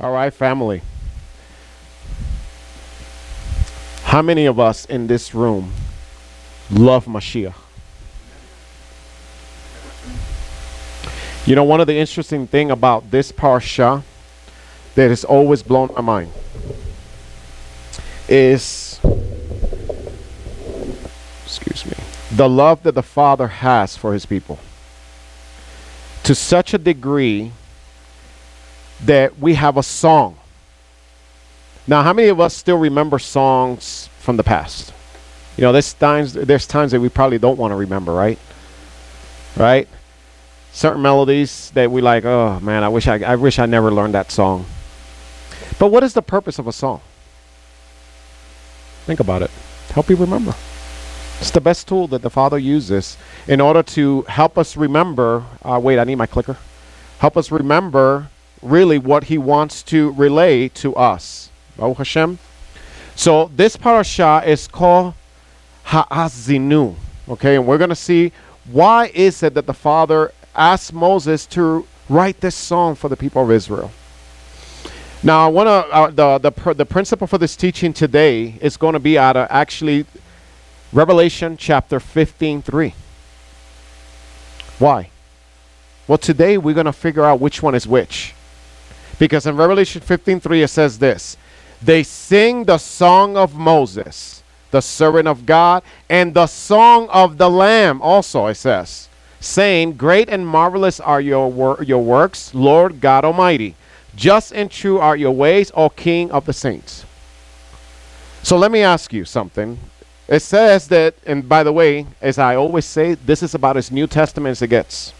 All right, family. How many of us in this room love Mashiach? You know, one of the interesting thing about this parsha that has always blown my mind is excuse me the love that the father has for his people to such a degree that we have a song now how many of us still remember songs from the past you know there's times there's times that we probably don't want to remember right right certain melodies that we like oh man i wish i, I wish i never learned that song but what is the purpose of a song Think about it. Help you remember. It's the best tool that the Father uses in order to help us remember. Uh, wait, I need my clicker. Help us remember really what He wants to relay to us. Hashem. So this parasha is called Ha'azinu. Okay, and we're going to see why is it that the Father asked Moses to write this song for the people of Israel. Now, I want to uh, the the pr- the principle for this teaching today is going to be out of actually Revelation chapter 15, 3. Why? Well, today we're going to figure out which one is which. Because in Revelation 15, 3, it says this They sing the song of Moses, the servant of God, and the song of the Lamb, also, it says, saying, Great and marvelous are your, wor- your works, Lord God Almighty. Just and true are your ways, O King of the saints. So let me ask you something. It says that, and by the way, as I always say, this is about as New Testament as it gets.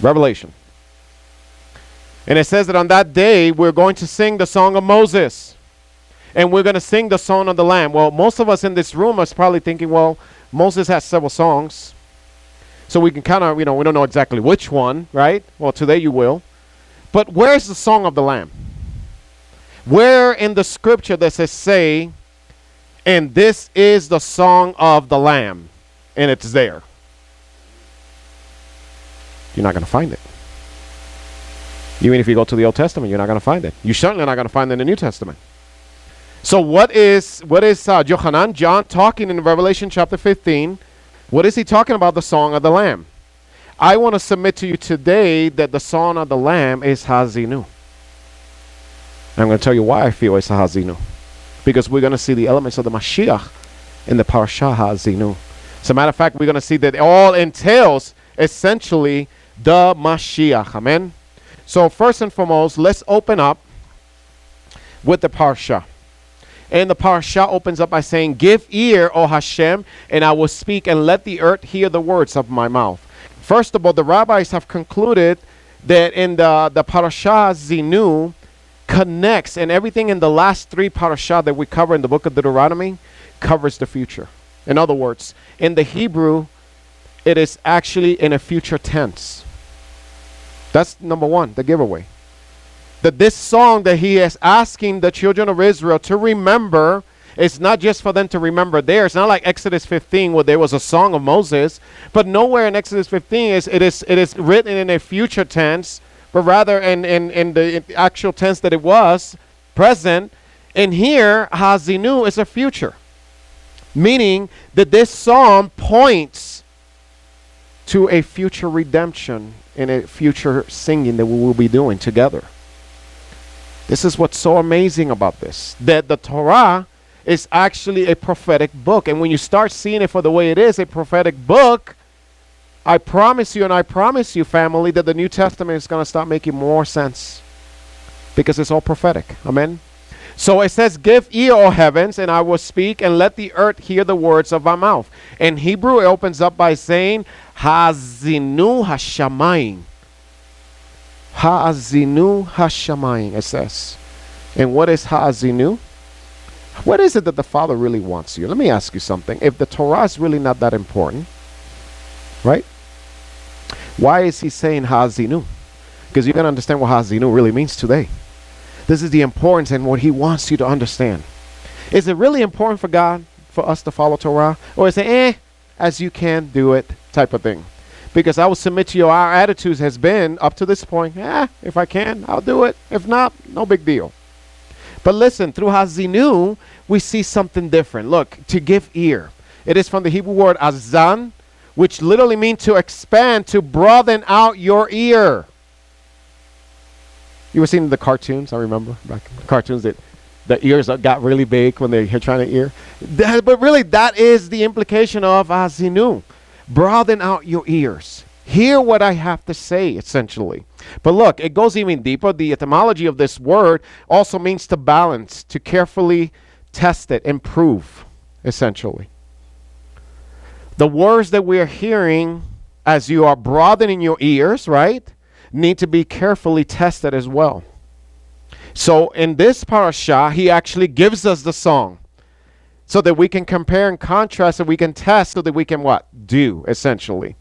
Revelation. And it says that on that day, we're going to sing the song of Moses. And we're going to sing the song of the Lamb. Well, most of us in this room are probably thinking, well, Moses has several songs. So we can kind of, you know, we don't know exactly which one, right? Well, today you will. But where's the song of the Lamb? Where in the scripture does it say, and this is the song of the Lamb? And it's there. You're not going to find it. Even if you go to the Old Testament, you're not going to find it. You're certainly not going to find it in the New Testament. So what is what is uh, John talking in Revelation chapter 15? What is he talking about? The song of the Lamb. I want to submit to you today that the song of the Lamb is Hazinu. I'm going to tell you why I feel it's Hazinu. Because we're going to see the elements of the Mashiach in the Parashah Hazinu. As a matter of fact, we're going to see that it all entails essentially the Mashiach. Amen. So, first and foremost, let's open up with the Parsha. And the Parsha opens up by saying, Give ear, O Hashem, and I will speak, and let the earth hear the words of my mouth. First of all, the rabbis have concluded that in the, the parashah Zinu connects, and everything in the last three parashah that we cover in the book of Deuteronomy covers the future. In other words, in the Hebrew, it is actually in a future tense. That's number one, the giveaway. That this song that he is asking the children of Israel to remember it's not just for them to remember there. It's not like Exodus 15 where there was a song of Moses, but nowhere in Exodus 15 is it is it is written in a future tense, but rather in in, in the actual tense that it was present. And here, Hazinu is a future, meaning that this psalm points to a future redemption and a future singing that we will be doing together. This is what's so amazing about this that the Torah is actually a prophetic book. And when you start seeing it for the way it is, a prophetic book, I promise you, and I promise you, family, that the New Testament is going to start making more sense because it's all prophetic. Amen. So it says, Give ear, O heavens, and I will speak, and let the earth hear the words of my mouth. In Hebrew, it opens up by saying, Hazinu Hashamayim. Hazinu Hashamayim, it says. And what is Hazinu? What is it that the Father really wants you? Let me ask you something. If the Torah is really not that important, right? Why is he saying Hazinu? Because you're going to understand what Hazinu really means today. This is the importance and what he wants you to understand. Is it really important for God for us to follow Torah? Or is it, eh, as you can do it type of thing? Because I will submit to you, our attitudes has been up to this point, eh, if I can, I'll do it. If not, no big deal. But listen, through Hazinu, we see something different. Look, to give ear. It is from the Hebrew word azan, which literally means to expand, to broaden out your ear. You were seeing the cartoons, I remember back cartoons that the ears got really big when they're trying to ear. That, but really, that is the implication of azinu. Broaden out your ears. Hear what I have to say, essentially. But look, it goes even deeper. The etymology of this word also means to balance, to carefully test it, improve, essentially. The words that we are hearing as you are broadening your ears, right, need to be carefully tested as well. So in this parasha, he actually gives us the song so that we can compare and contrast and we can test so that we can what? Do, essentially.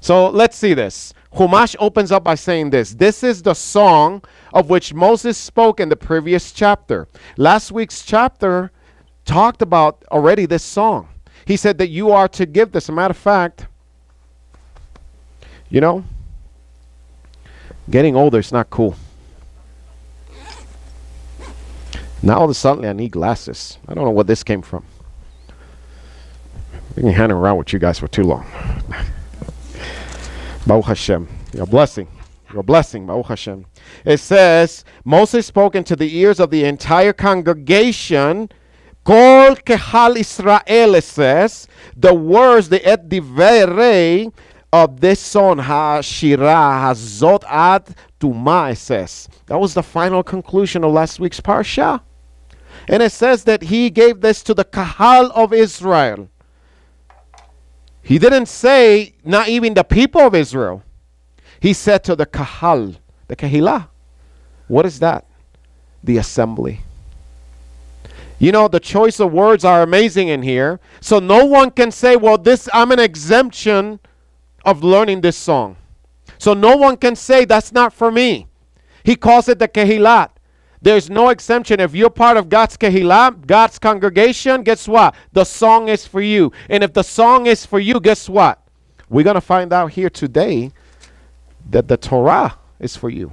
So let's see this. Humash opens up by saying this This is the song of which Moses spoke in the previous chapter. Last week's chapter talked about already this song. He said that you are to give this. As a matter of fact, you know, getting older is not cool. Now all of a sudden I need glasses. I don't know where this came from. We can hang around with you guys for too long. Baruch Hashem. Your blessing. Your blessing, Baruch Hashem. It says, Moses spoke into the ears of the entire congregation. Kol kehal Israel, it says, the words, the et divrei of this son ha-shira, hazot ad tuma, it says. That was the final conclusion of last week's parsha. And it says that he gave this to the Kahal of Israel. He didn't say, not even the people of Israel. He said to the Kahal, the Kahila. What is that? The assembly. You know, the choice of words are amazing in here. So no one can say, well, this I'm an exemption of learning this song. So no one can say that's not for me. He calls it the Kehilat. There's no exemption. If you're part of God's Kehillah, God's congregation, guess what? The song is for you. And if the song is for you, guess what? We're going to find out here today that the Torah is for you.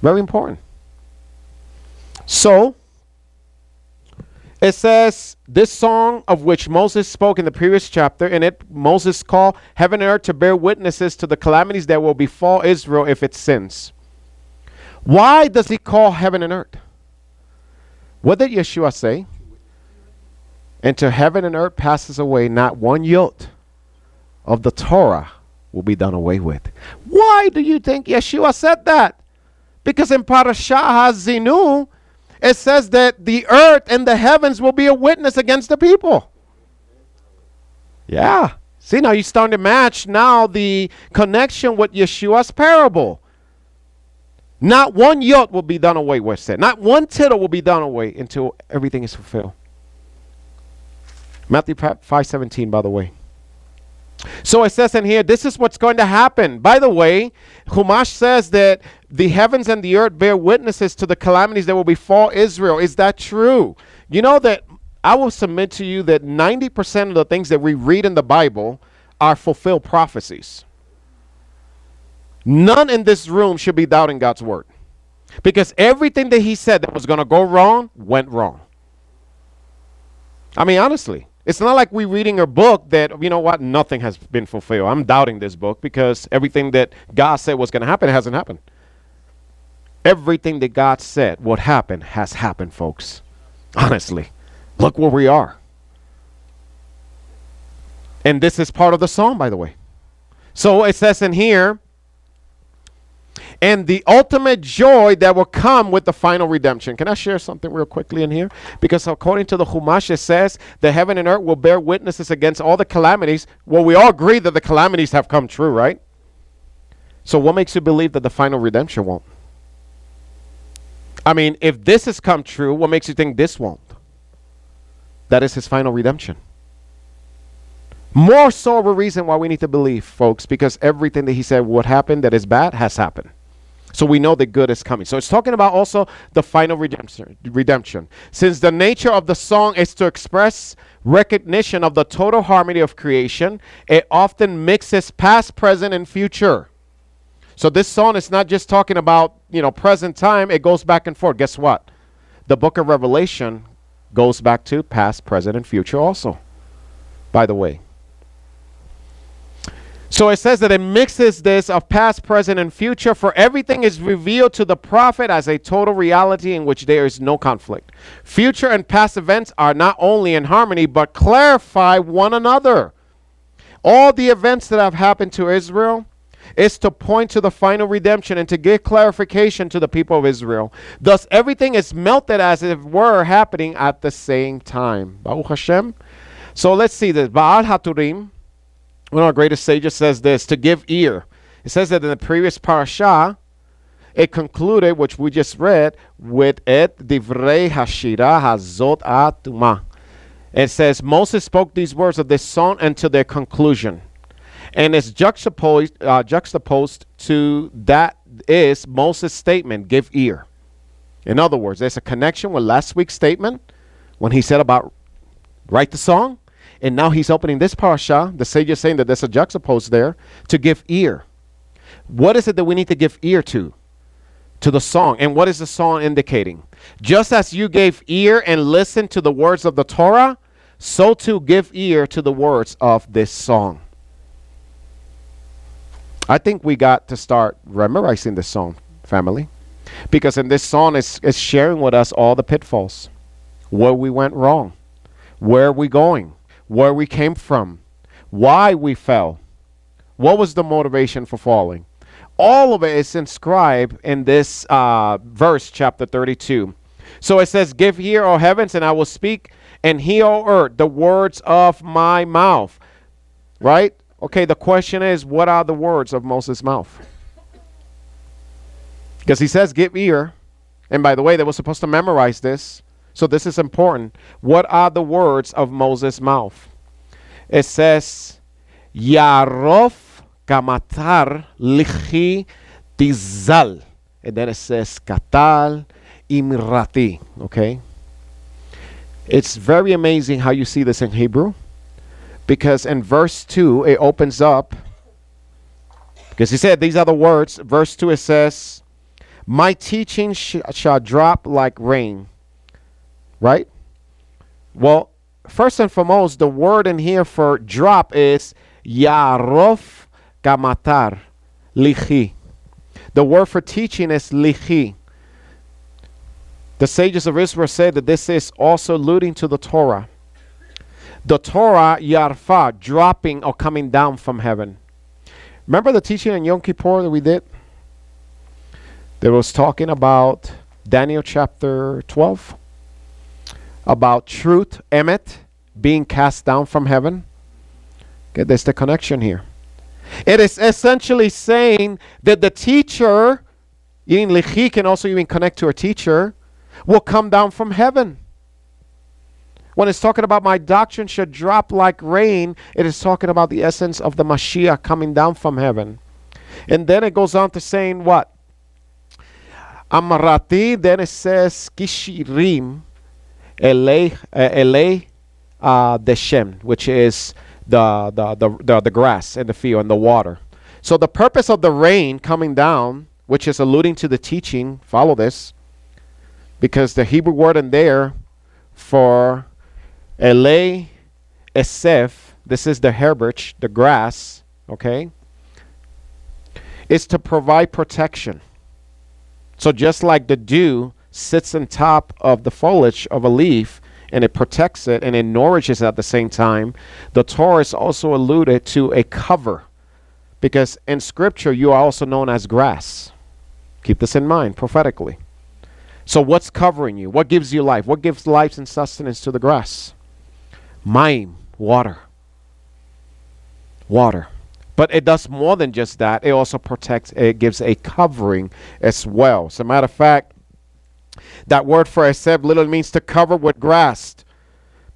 Very important. So, it says this song of which Moses spoke in the previous chapter, in it Moses called heaven and earth to bear witnesses to the calamities that will befall Israel if it sins. Why does he call heaven and earth? What did Yeshua say? Until heaven and earth passes away, not one yot of the Torah will be done away with. Why do you think Yeshua said that? Because in Parashah Hazinu, it says that the earth and the heavens will be a witness against the people. Yeah. See, now you're starting to match now the connection with Yeshua's parable. Not one yoke will be done away with said. Not one tittle will be done away until everything is fulfilled. Matthew 5:17 by the way. So it says in here, this is what's going to happen. By the way, Humash says that the heavens and the earth bear witnesses to the calamities that will befall Israel. Is that true? You know that I will submit to you that 90% of the things that we read in the Bible are fulfilled prophecies. None in this room should be doubting God's word. Because everything that he said that was going to go wrong went wrong. I mean, honestly, it's not like we're reading a book that, you know what, nothing has been fulfilled. I'm doubting this book because everything that God said was going to happen hasn't happened. Everything that God said would happen has happened, folks. Honestly, look where we are. And this is part of the psalm, by the way. So it says in here, and the ultimate joy that will come with the final redemption. Can I share something real quickly in here? Because according to the Chumash, it says the heaven and earth will bear witnesses against all the calamities. Well, we all agree that the calamities have come true, right? So, what makes you believe that the final redemption won't? I mean, if this has come true, what makes you think this won't? That is his final redemption. More so of a reason why we need to believe, folks, because everything that he said would happen that is bad has happened. So we know the good is coming. So it's talking about also the final redemption. Redemption. Since the nature of the song is to express recognition of the total harmony of creation, it often mixes past, present, and future. So this song is not just talking about, you know, present time, it goes back and forth. Guess what? The book of Revelation goes back to past, present, and future also. By the way. So it says that it mixes this of past, present, and future, for everything is revealed to the prophet as a total reality in which there is no conflict. Future and past events are not only in harmony, but clarify one another. All the events that have happened to Israel is to point to the final redemption and to give clarification to the people of Israel. Thus, everything is melted as if it were happening at the same time. Hashem. So let's see this. Baal Haturim one of our greatest sages says this to give ear. It says that in the previous parasha, it concluded, which we just read, with et divrei hashira hazot atuma. It says Moses spoke these words of this song until their conclusion, and it's juxtaposed uh, juxtaposed to that is Moses' statement, "Give ear." In other words, there's a connection with last week's statement when he said about write the song, and now he's opening this parasha. The sage is saying that there's a juxtapose there to give ear. What is it that we need to give ear to? To the song. And what is the song indicating? Just as you gave ear and listened to the words of the Torah, so too give ear to the words of this song. I think we got to start memorizing this song, family. Because in this song, it's, it's sharing with us all the pitfalls, where we went wrong, where we going, where we came from, why we fell, what was the motivation for falling. All of it is inscribed in this uh, verse, chapter 32. So it says, Give ear, O heavens, and I will speak, and hear, O earth, the words of my mouth. Right? Okay, the question is, what are the words of Moses' mouth? Because he says, Give ear. And by the way, they were supposed to memorize this. So this is important. What are the words of Moses' mouth? It says, Yarof kamatar lichi tizal. And then it says, Katal imrati. Okay? It's very amazing how you see this in Hebrew. Because in verse 2, it opens up. Because he said, These are the words. Verse 2, it says, My teaching sh- shall drop like rain right? Well, first and foremost, the word in here for drop is yarof kamatar, lichi. The word for teaching is lichi. The sages of Israel said that this is also alluding to the Torah. The Torah, yarfa, dropping or coming down from heaven. Remember the teaching in Yom Kippur that we did? That was talking about Daniel chapter 12 about truth, emet, being cast down from heaven. Okay, there's the connection here. It is essentially saying that the teacher, in lichi can also even connect to a teacher, will come down from heaven. When it's talking about my doctrine should drop like rain, it is talking about the essence of the Mashiach coming down from heaven. And then it goes on to saying what? Amarati, then it says Kishirim, Elei, uh, Elei uh, Deshem, which is the, the, the, the, the grass and the field and the water. So the purpose of the rain coming down, which is alluding to the teaching, follow this, because the Hebrew word in there for Elei Esef, this is the herbage, the grass, okay, is to provide protection. So just like the dew sits on top of the foliage of a leaf and it protects it and it nourishes it at the same time. The is also alluded to a cover because in Scripture you are also known as grass. Keep this in mind prophetically. So, what's covering you? What gives you life? What gives life and sustenance to the grass? Mime, water. Water. But it does more than just that. It also protects, it gives a covering as well. As a matter of fact, that word for eseb literally means to cover with grass,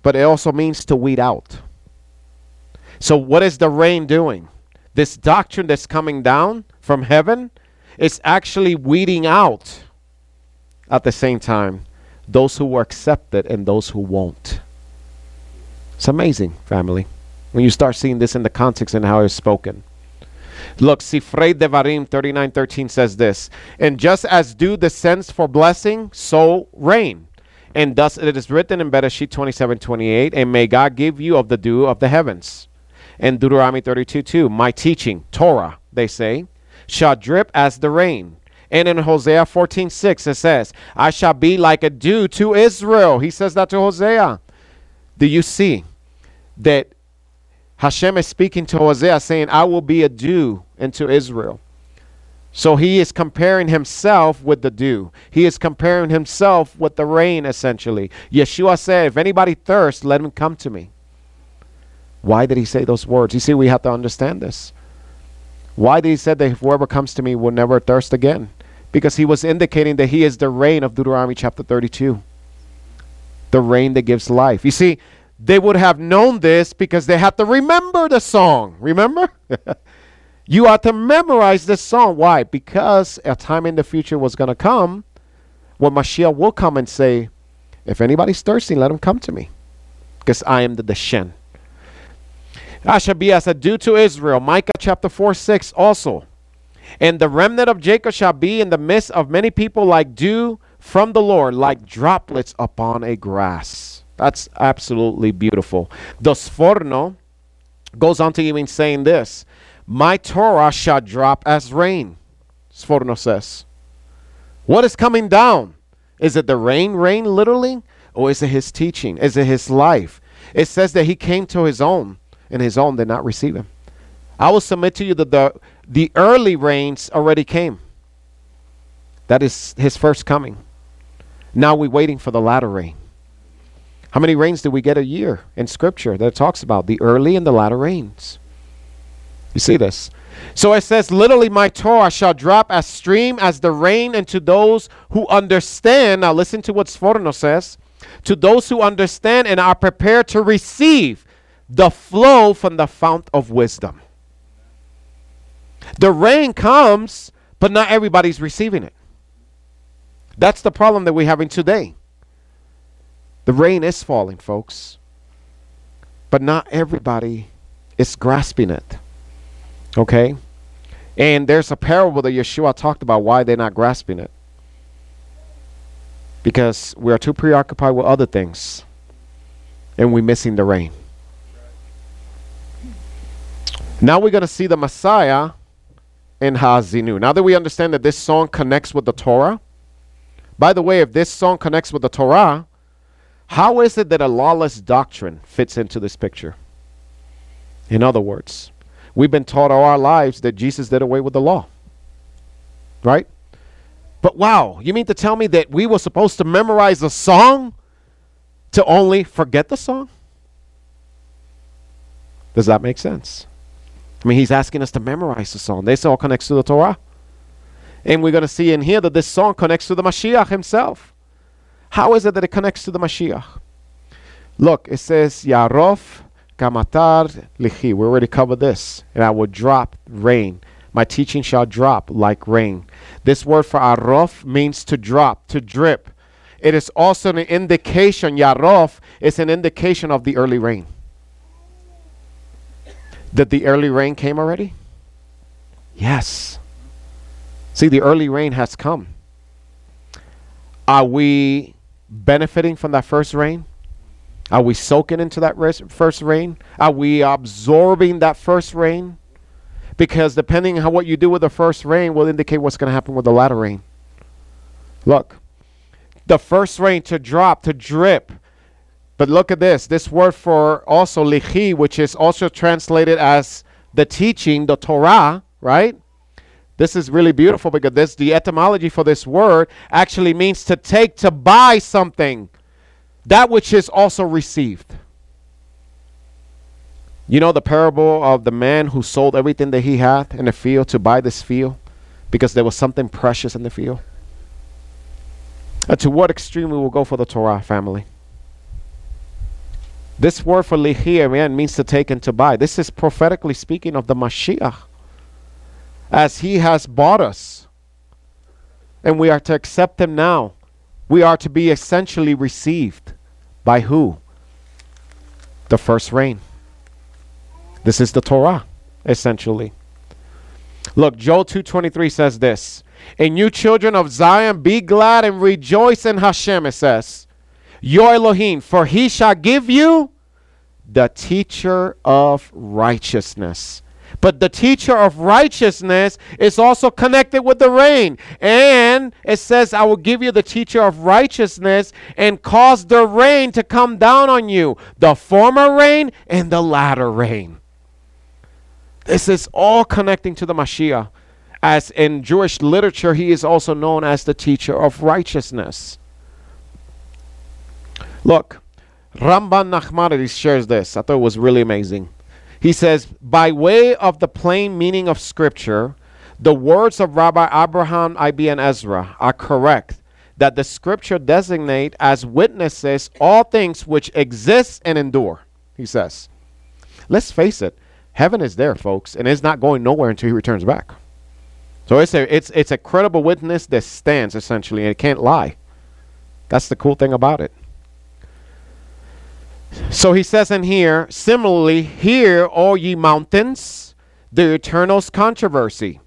but it also means to weed out. So, what is the rain doing? This doctrine that's coming down from heaven it's actually weeding out at the same time those who will accepted and those who won't. It's amazing, family, when you start seeing this in the context and how it's spoken. Look, Sifrei Devarim 39:13 says this, and just as dew descends for blessing, so rain. And thus it is written in Bereshit 27:28, and may God give you of the dew of the heavens. And Deuteronomy 32:2, my teaching, Torah, they say, shall drip as the rain. And in Hosea 14:6 it says, I shall be like a dew to Israel. He says that to Hosea. Do you see that Hashem is speaking to Hosea saying, I will be a dew unto Israel. So he is comparing himself with the dew. He is comparing himself with the rain, essentially. Yeshua said, If anybody thirsts, let him come to me. Why did he say those words? You see, we have to understand this. Why did he say that whoever comes to me will never thirst again? Because he was indicating that he is the rain of Deuteronomy chapter 32. The rain that gives life. You see, they would have known this because they had to remember the song. Remember? you ought to memorize this song. Why? Because a time in the future was going to come when Mashiach will come and say, If anybody's thirsty, let him come to me. Because I am the Deshen. As a dew to Israel. Micah chapter 4 6 also. And the remnant of Jacob shall be in the midst of many people like dew from the Lord, like droplets upon a grass. That's absolutely beautiful. The Sforno goes on to even saying this My Torah shall drop as rain, Sforno says. What is coming down? Is it the rain, rain literally? Or is it his teaching? Is it his life? It says that he came to his own, and his own did not receive him. I will submit to you that the, the early rains already came. That is his first coming. Now we're waiting for the latter rain. How many rains do we get a year in Scripture that talks about the early and the latter rains? You see this? So it says, literally, my Torah shall drop as stream as the rain into those who understand. Now, listen to what Sforno says. To those who understand and are prepared to receive the flow from the fount of wisdom. The rain comes, but not everybody's receiving it. That's the problem that we're having today. The rain is falling, folks. But not everybody is grasping it. Okay? And there's a parable that Yeshua talked about why they're not grasping it. Because we are too preoccupied with other things and we're missing the rain. Now we're going to see the Messiah in Hazinu. Now that we understand that this song connects with the Torah, by the way, if this song connects with the Torah, how is it that a lawless doctrine fits into this picture? In other words, we've been taught all our lives that Jesus did away with the law. Right? But wow, you mean to tell me that we were supposed to memorize a song to only forget the song? Does that make sense? I mean, he's asking us to memorize the song. This all connects to the Torah. And we're going to see in here that this song connects to the Mashiach himself. How is it that it connects to the Mashiach? Look, it says, Yarof Kamatar Lichi. We already covered this. And I will drop rain. My teaching shall drop like rain. This word for Arof means to drop, to drip. It is also an indication, Yarof is an indication of the early rain. That the early rain came already? Yes. See, the early rain has come. Are we benefiting from that first rain? Are we soaking into that first rain? Are we absorbing that first rain? Because depending on what you do with the first rain will indicate what's going to happen with the latter rain. Look, the first rain to drop, to drip. But look at this. This word for also lichi, which is also translated as the teaching, the Torah, right? This is really beautiful because this the etymology for this word actually means to take to buy something that which is also received. You know the parable of the man who sold everything that he had in the field to buy this field because there was something precious in the field. And to what extreme we will go for the Torah family? This word for lihir, man, means to take and to buy. This is prophetically speaking of the Mashiach as he has bought us and we are to accept him now. We are to be essentially received by who? The first rain. This is the Torah, essentially. Look, Joel 2:23 says this. And you children of Zion, be glad and rejoice in Hashem, it says. Your Elohim, for he shall give you the teacher of righteousness. But the teacher of righteousness is also connected with the rain. And it says, I will give you the teacher of righteousness and cause the rain to come down on you, the former rain and the latter rain. This is all connecting to the Mashiach. As in Jewish literature, he is also known as the teacher of righteousness. Look, Ramban Nachmanides shares this. I thought it was really amazing. He says, by way of the plain meaning of Scripture, the words of Rabbi Abraham Ibn Ezra are correct that the Scripture designate as witnesses all things which exist and endure. He says, let's face it, heaven is there, folks, and it's not going nowhere until He returns back. So it's a it's it's a credible witness that stands essentially, and it can't lie. That's the cool thing about it. So he says in here, similarly, hear, all ye mountains, the Eternal's controversy.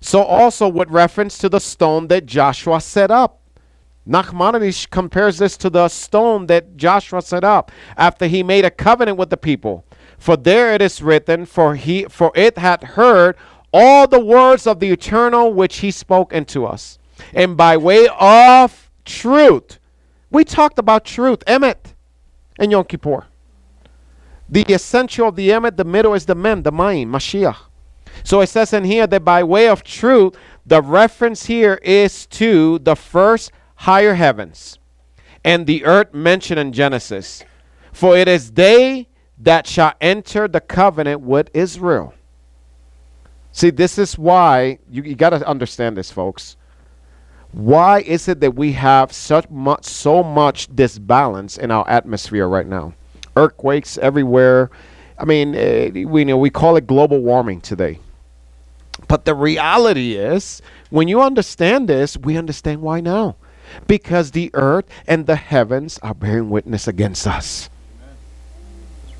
So also with reference to the stone that Joshua set up. Nachmanides compares this to the stone that Joshua set up after he made a covenant with the people. For there it is written, for he for it had heard all the words of the eternal which he spoke unto us. And by way of truth, we talked about truth, Emet and Yom Kippur. The essential of the Emet, the middle is the Mem, the Maim, Mashiach. So it says in here that by way of truth, the reference here is to the first higher heavens and the earth mentioned in Genesis. For it is they that shall enter the covenant with Israel. See, this is why you, you got to understand this, folks. Why is it that we have such much, so much disbalance in our atmosphere right now? Earthquakes everywhere. I mean, uh, we you know we call it global warming today. But the reality is, when you understand this, we understand why now. Because the earth and the heavens are bearing witness against us.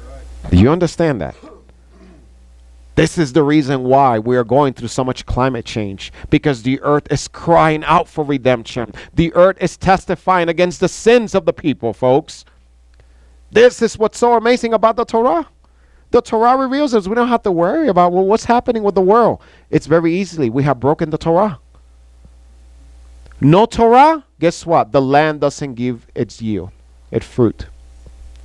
Right. Do you understand that? This is the reason why we are going through so much climate change because the earth is crying out for redemption. The earth is testifying against the sins of the people, folks. This is what's so amazing about the Torah. The Torah reveals us. We don't have to worry about well, what's happening with the world. It's very easily. We have broken the Torah. No Torah, guess what? The land doesn't give its yield, its fruit.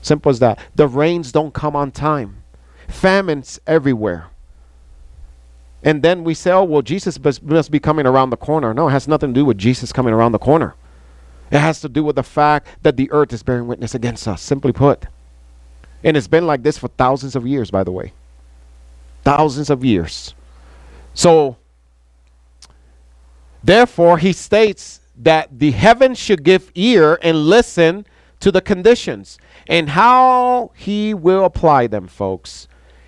Simple as that. The rains don't come on time. Famines everywhere. And then we say, oh, well, Jesus must be coming around the corner. No, it has nothing to do with Jesus coming around the corner. It has to do with the fact that the earth is bearing witness against us, simply put. And it's been like this for thousands of years, by the way. Thousands of years. So, therefore, he states that the heavens should give ear and listen to the conditions and how he will apply them, folks.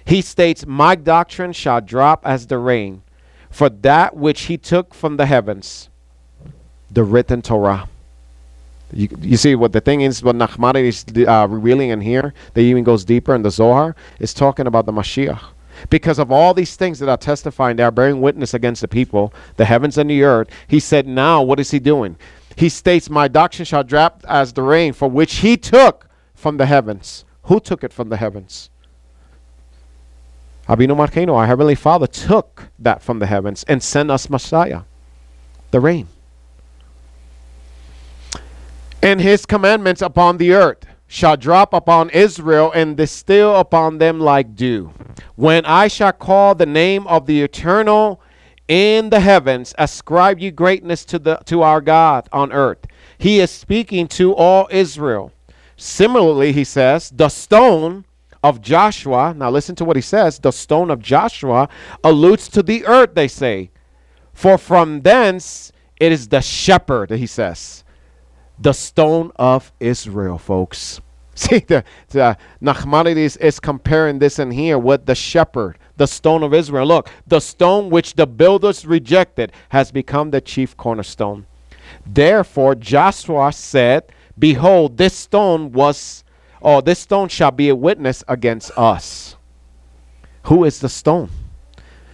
He states, My doctrine shall drop as the rain, for that which he took from the heavens, the written Torah. You, you see what the thing is, what Nachmanides is uh, revealing in here, that even goes deeper in the Zohar, is talking about the Mashiach. Because of all these things that are testifying, they are bearing witness against the people, the heavens and the earth. He said, Now, what is he doing? He states, My doctrine shall drop as the rain, for which he took from the heavens. Who took it from the heavens? Avinu Malkeinu, our Heavenly Father, took that from the heavens and sent us Messiah, the rain. And his commandments upon the earth shall drop upon Israel and distill upon them like dew. When I shall call the name of the eternal in the heavens, ascribe ye greatness to the to our God on earth. He is speaking to all Israel. Similarly, he says, the stone of Joshua, now listen to what he says the stone of Joshua alludes to the earth, they say. For from thence it is the shepherd, he says. The stone of Israel, folks. See, the, the Nachmanides is comparing this in here with the shepherd, the stone of Israel. Look, the stone which the builders rejected has become the chief cornerstone. Therefore Joshua said, Behold, this stone was, or this stone shall be a witness against us. Who is the stone?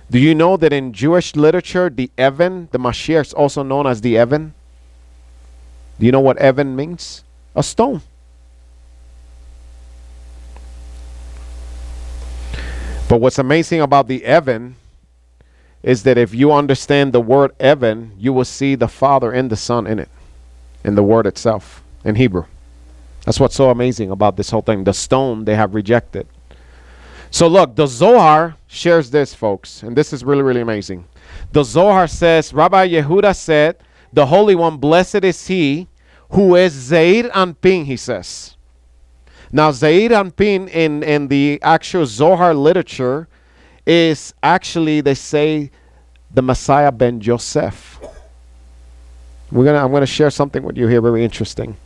Do you know that in Jewish literature, the Evan, the Mashiach, is also known as the Evan? Do you know what Evan means? A stone. But what's amazing about the Evan is that if you understand the word Evan, you will see the Father and the Son in it, in the word itself, in Hebrew. That's what's so amazing about this whole thing. The stone they have rejected. So look, the Zohar shares this, folks, and this is really, really amazing. The Zohar says, Rabbi Yehuda said, the Holy One, blessed is he who is Zeir Anpin, he says. Now, Zeir Anpin in, in the actual Zohar literature is actually they say the Messiah ben Joseph. We're gonna I'm gonna share something with you here very interesting.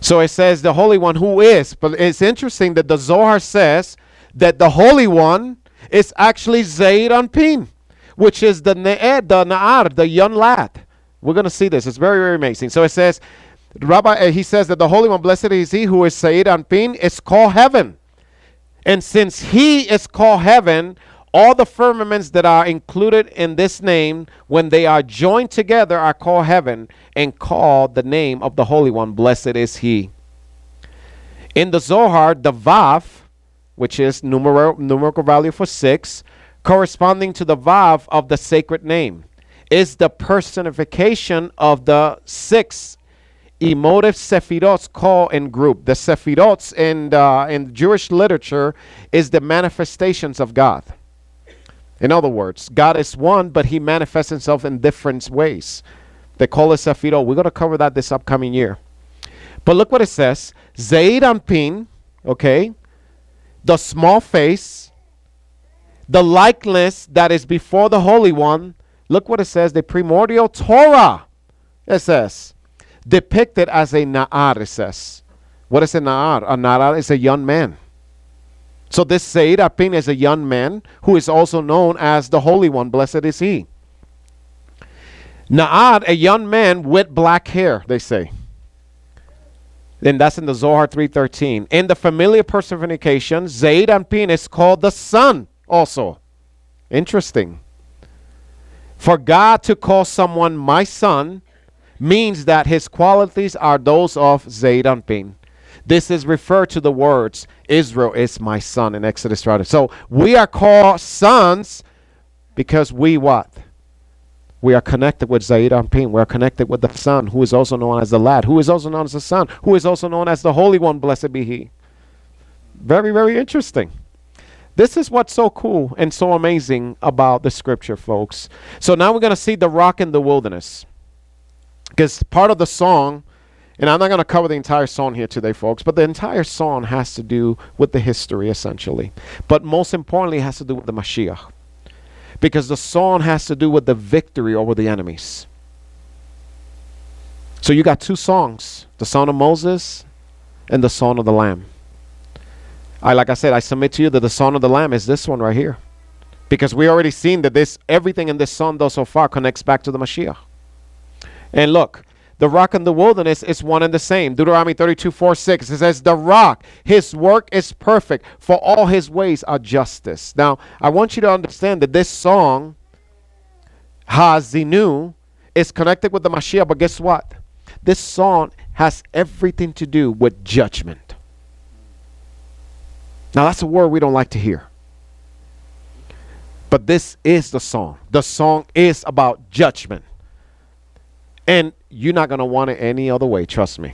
So it says the Holy One who is, but it's interesting that the Zohar says that the Holy One is actually Zeir Anpin, which is the Ne'ed, the Na'ar, the young lad. We're gonna see this. It's very, very amazing. So it says, Rabbi, uh, he says that the Holy One, blessed is he who is Zeir Anpin, is called heaven. And since he is called heaven, all the firmaments that are included in this name, when they are joined together, are called heaven and called the name of the Holy One. Blessed is He. In the Zohar, the Vav, which is numerical, numerical value for six, corresponding to the Vav of the sacred name, is the personification of the six emotive sephirots call in group. The sephirots in, uh, in Jewish literature is the manifestations of God. In other words, God is one, but he manifests himself in different ways. They call it Sefirot. We're going to cover that this upcoming year. But look what it says. Zeir Anpin, okay, the small face, the likeness that is before the Holy One. Look what it says, the primordial Torah, it says, depicted as a Na'ar, it says. What is a Na'ar? A Na'ar is a young man. So this Zeir Anpin is a young man who is also known as the Holy One. Blessed is he. Na'ar, a young man with black hair, they say. Then that's in the Zohar 3.13. In the familiar personification, Zeir Anpin is called the Son also. Interesting. For God to call someone my son means that his qualities are those of Zeir Anpin. This is referred to the words, Israel is my son in Exodus 30. So we are called sons because we what? We are connected with Zeir Anpin. We are connected with the Son, who is also known as the Lad, who is also known as the Son, who is also known as the Holy One, blessed be He. Very, very interesting. This is what's so cool and so amazing about the scripture, folks. So now we're going to see the rock in the wilderness. Because part of the song and I'm not going to cover the entire song here today, folks, but the entire song has to do with the history, essentially. But most importantly, has to do with the Mashiach. Because the song has to do with the victory over the enemies. So you got two songs the Song of Moses and the Song of the Lamb. I like I said, I submit to you that the Song of the Lamb is this one right here. Because we already seen that this everything in this song though so far connects back to the Mashiach. And look, the rock in the wilderness is one and the same. Deuteronomy 32, 4, 6. It says, The rock, his work is perfect, for all his ways are justice. Now, I want you to understand that this song, Hazinu, is connected with the Mashiach, but guess what? This song has everything to do with judgment. Now, that's a word we don't like to hear. But this is the song. The song is about judgment. And you're not going to want it any other way, trust me,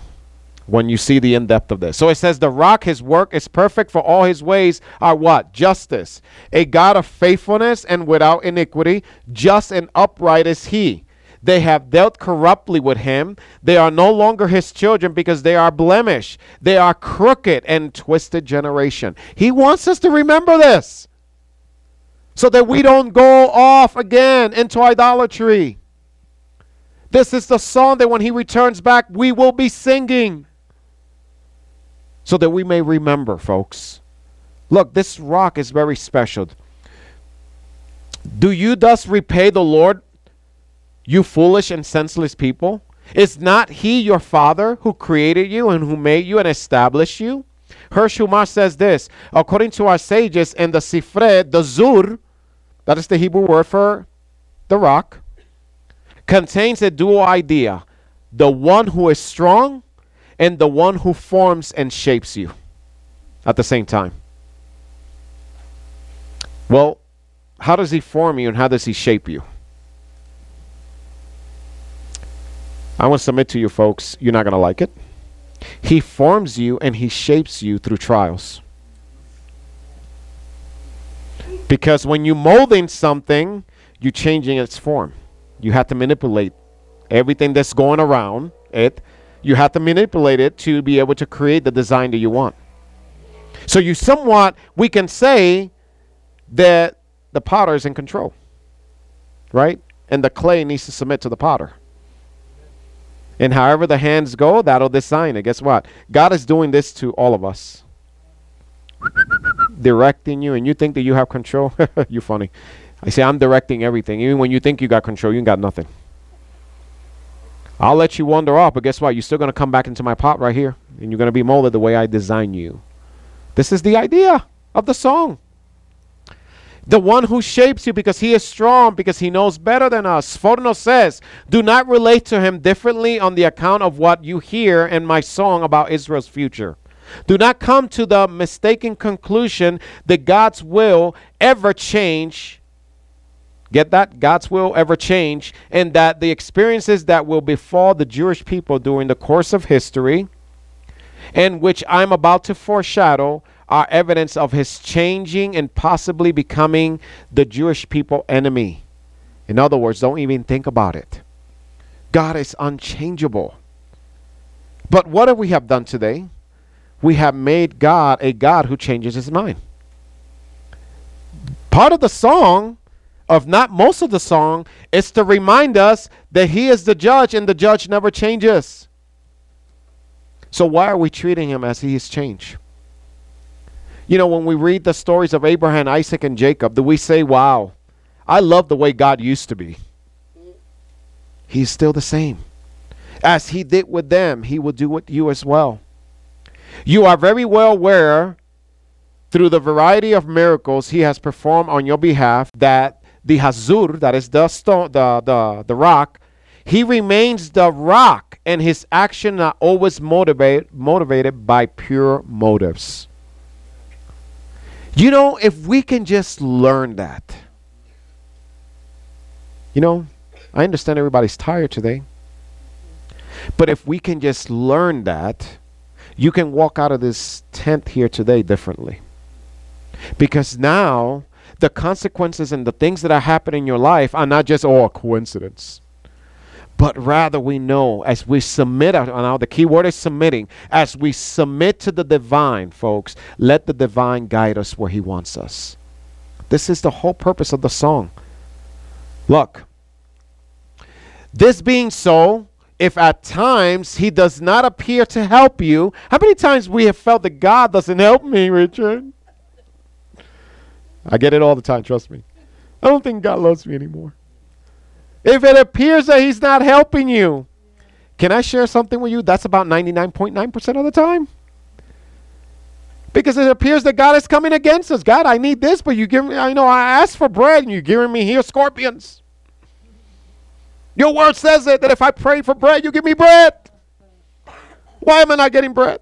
when you see the in depth of this. So it says, The rock, his work is perfect, for all his ways are what? Justice. A God of faithfulness and without iniquity, just and upright is he. They have dealt corruptly with him. They are no longer his children because they are blemished. They are crooked and twisted generation. He wants us to remember this so that we don't go off again into idolatry. This is the song that when he returns back, we will be singing. So that we may remember, folks. Look, this rock is very special. Do you thus repay the Lord, you foolish and senseless people? Is not he your father who created you and who made you and established you? Hirsch Chumash says this according to our sages in the Sifre, the Zur, that is the Hebrew word for the rock, contains a dual idea the one who is strong and the one who forms and shapes you at the same time. Well, how does he form you and how does he shape you? I want to submit to you folks, you're not going to like it. He forms you and he shapes you through trials. Because when you're molding something, you're changing its form. You have to manipulate everything that's going around it. You have to manipulate it to be able to create the design that you want. So you somewhat, we can say that the potter is in control, right? And the clay needs to submit to the potter. And however the hands go, that'll design it. Guess what? God is doing this to all of us. directing you, and you think that you have control. you funny. I say I'm directing everything. Even when you think you got control, you ain't got nothing. I'll let you wander off, but guess what? You're still going to come back into my pot right here, and you're going to be molded the way I design you. This is the idea of the song. The one who shapes you because he is strong, because he knows better than us. Sforno says, Do not relate to him differently on the account of what you hear in my song about Israel's future. Do not come to the mistaken conclusion that God's will ever change. Get that? God's will ever change, and that the experiences that will befall the Jewish people during the course of history, and which I'm about to foreshadow, are evidence of his changing and possibly becoming the Jewish people enemy. In other words, don't even think about it. God is unchangeable. But what have we have done today? We have made God a God who changes his mind. Part of the song, of not most of the song, is to remind us that he is the judge and the judge never changes. So why are we treating him as he has changed? You know, when we read the stories of Abraham, Isaac, and Jacob, do we say, wow, I love the way God used to be? He's still the same. As he did with them, he will do with you as well. You are very well aware through the variety of miracles he has performed on your behalf that the Hazur, that is the stone, the, the, the rock, he remains the rock, and his action are always motivate, motivated by pure motives. You know, if we can just learn that. You know, I understand everybody's tired today. But if we can just learn that, you can walk out of this tent here today differently. Because now the consequences and the things that are happening in your life are not just all coincidence but rather we know as we submit now the key word is submitting as we submit to the divine folks let the divine guide us where he wants us. This is the whole purpose of the song. Look this being so if at times he does not appear to help you how many times we have felt that god doesn't help me richard i get it all the time trust me i don't think god loves me anymore if it appears that he's not helping you, can I share something with you? That's about 99.9% of the time. Because it appears that God is coming against us. God, I need this, but you give me, I know I asked for bread and you're giving me here scorpions. Your word says it that if I pray for bread, you give me bread. Why am I not getting bread?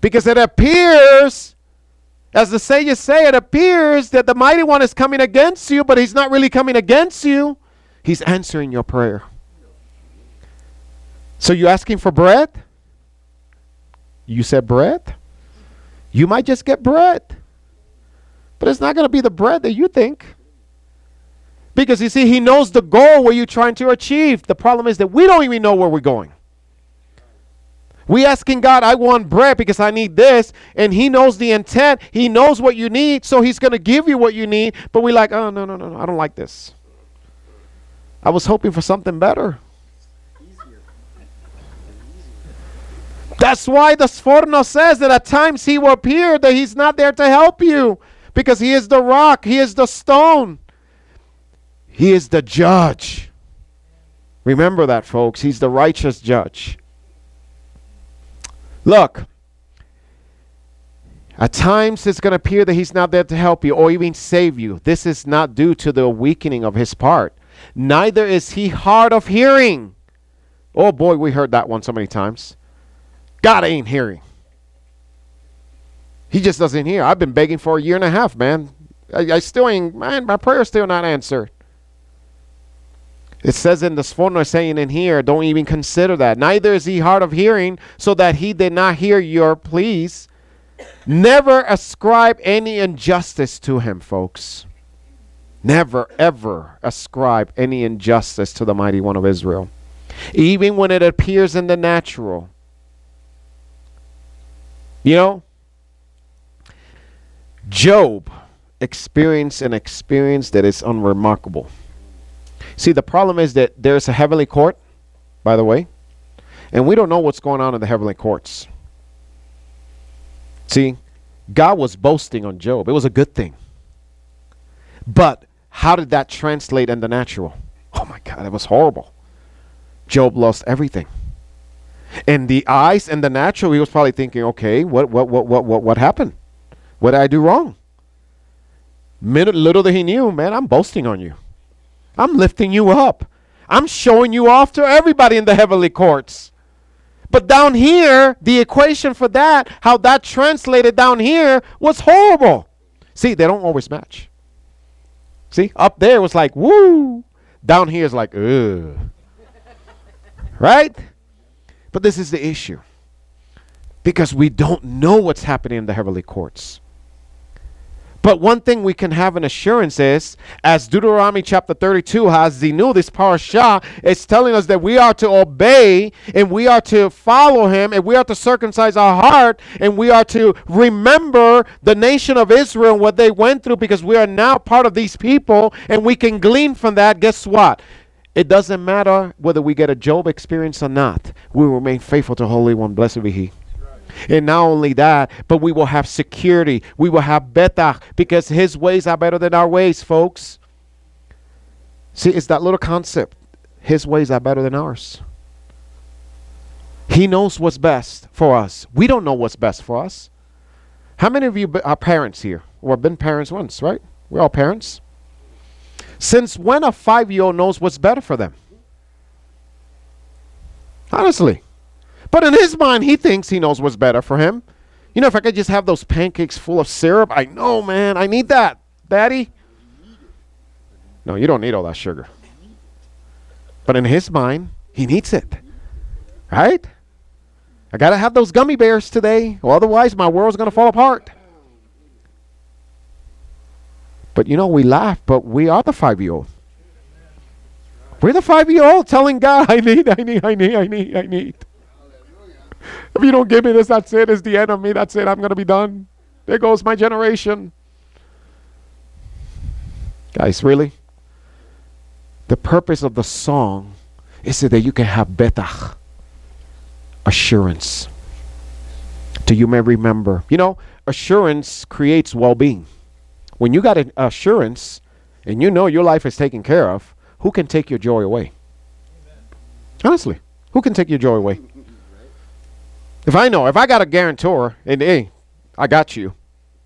Because it appears as the sages say, it appears that the mighty one is coming against you, but he's not really coming against you. He's answering your prayer. So you're asking for bread? You said bread? You might just get bread. But it's not going to be the bread that you think. Because you see, he knows the goal where you're trying to achieve. The problem is that we don't even know where we're going. We asking God, I want bread because I need this, and He knows the intent. He knows what you need, so He's to give you what you need. But we like, oh no, no, no, no, I don't like this. I was hoping for something better. That's why the Sforno says that at times He will appear that He's not there to help you because He is the rock, He is the stone, He is the judge. Remember that, folks. He's the righteous judge. Look, at times it's going to appear that he's not there to help you or even save you. This is not due to the weakening of his part. Neither is he hard of hearing. Oh boy, we heard that one so many times. God ain't hearing. He just doesn't hear. I've been begging for a year and a half, man. I, I still ain't, man, my prayer's still not answered. It says in the Sforno saying in here, don't even consider that. Neither is he hard of hearing, so that he did not hear your pleas. Never ascribe any injustice to him, folks. Never, ever ascribe any injustice to the mighty one of Israel. Even when it appears in the natural. You know, Job experienced an experience that is unremarkable. See, the problem is that there's a heavenly court, by the way, and we don't know what's going on in the heavenly courts. See, God was boasting on Job. It was a good thing. But how did that translate in the natural? Oh my God, it was horrible. Job lost everything. In the eyes and the natural, he was probably thinking, okay, what what what what what what happened? What did I do wrong? Little that he knew, man, I'm boasting on you. I'm lifting you up. I'm showing you off to everybody in the heavenly courts. But down here, the equation for that, how that translated down here, was horrible. See, they don't always match. See, up there was like, woo. Down here is like, ugh. right? But this is the issue. Because we don't know what's happening in the heavenly courts. But one thing we can have an assurance is, as Deuteronomy chapter 32 Ha'Azinu, this parasha, it's telling us that we are to obey and we are to follow him and we are to circumcise our heart and we are to remember the nation of Israel and what they went through because we are now part of these people and we can glean from that. Guess what? It doesn't matter whether we get a Job experience or not. We remain faithful to Holy One. Blessed be He. And not only that, but we will have security. We will have betach because his ways are better than our ways, folks. See, it's that little concept. His ways are better than ours. He knows what's best for us. We don't know what's best for us. How many of you are parents here or have been parents once, right? We're all parents. Since when a five year old knows what's better for them? Honestly. But in his mind, he thinks he knows what's better for him. You know, if I could just have those pancakes full of syrup, I know, man, I need that. Daddy? No, you don't need all that sugar. But in his mind, he needs it. Right? I got to have those gummy bears today, or otherwise my world's going to fall apart. But you know, we laugh, but we are the five year old. We're the five year old telling God, I need, I need, I need, I need, I need. If you don't give me this, that's it. It's the end of me. That's it. I'm going to be done. There goes my generation. Guys, really? The purpose of the song is so that you can have betach, assurance. Do you may remember? You know, assurance creates well being. When you got an assurance and you know your life is taken care of, who can take your joy away? Honestly, who can take your joy away? If I know, if I got a guarantor, and hey, I got you,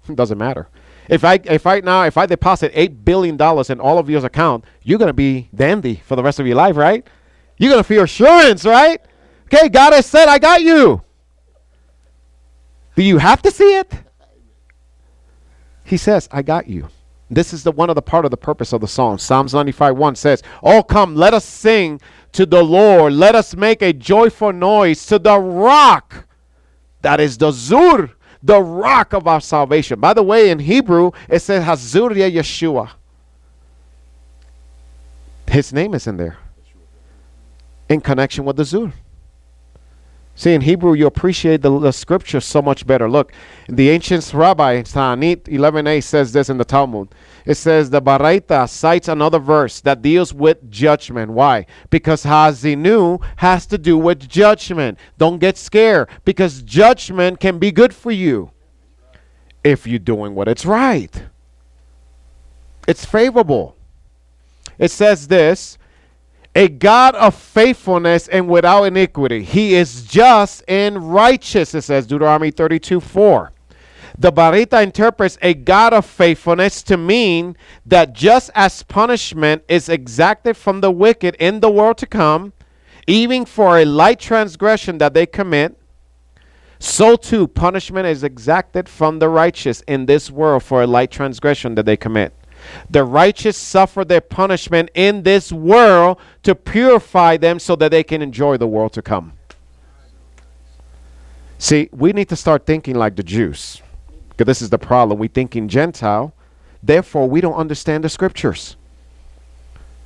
it doesn't matter. If I if I now if I deposit eight billion dollars in all of your account, you're gonna be dandy for the rest of your life, right? You're gonna feel assurance, right? Okay, God has said, I got you. Do you have to see it? He says, I got you. This is the one of the part of the purpose of the song. Psalms 95 1 says, Oh, come, let us sing to the Lord. Let us make a joyful noise to the rock that is the Zur, the rock of our salvation. By the way, in Hebrew, it says Hazurya Yeshua. His name is in there in connection with the Zur. See, in Hebrew, you appreciate the, the scripture so much better. Look, the ancient rabbi, Ta'anit 11a, says this in the Talmud. It says the Baraita cites another verse that deals with judgment. Why? Because Ha'Azinu has to do with judgment. Don't get scared because judgment can be good for you if you're doing what it's right. It's favorable. It says this a God of faithfulness and without iniquity. He is just and righteous, it says Deuteronomy 32 4. The Baraita interprets a God of faithfulness to mean that just as punishment is exacted from the wicked in the world to come, even for a light transgression that they commit, so too punishment is exacted from the righteous in this world for a light transgression that they commit. The righteous suffer their punishment in this world to purify them so that they can enjoy the world to come. See, we need to start thinking like the Jews. Because this is the problem. We think in Gentile, therefore we don't understand the scriptures.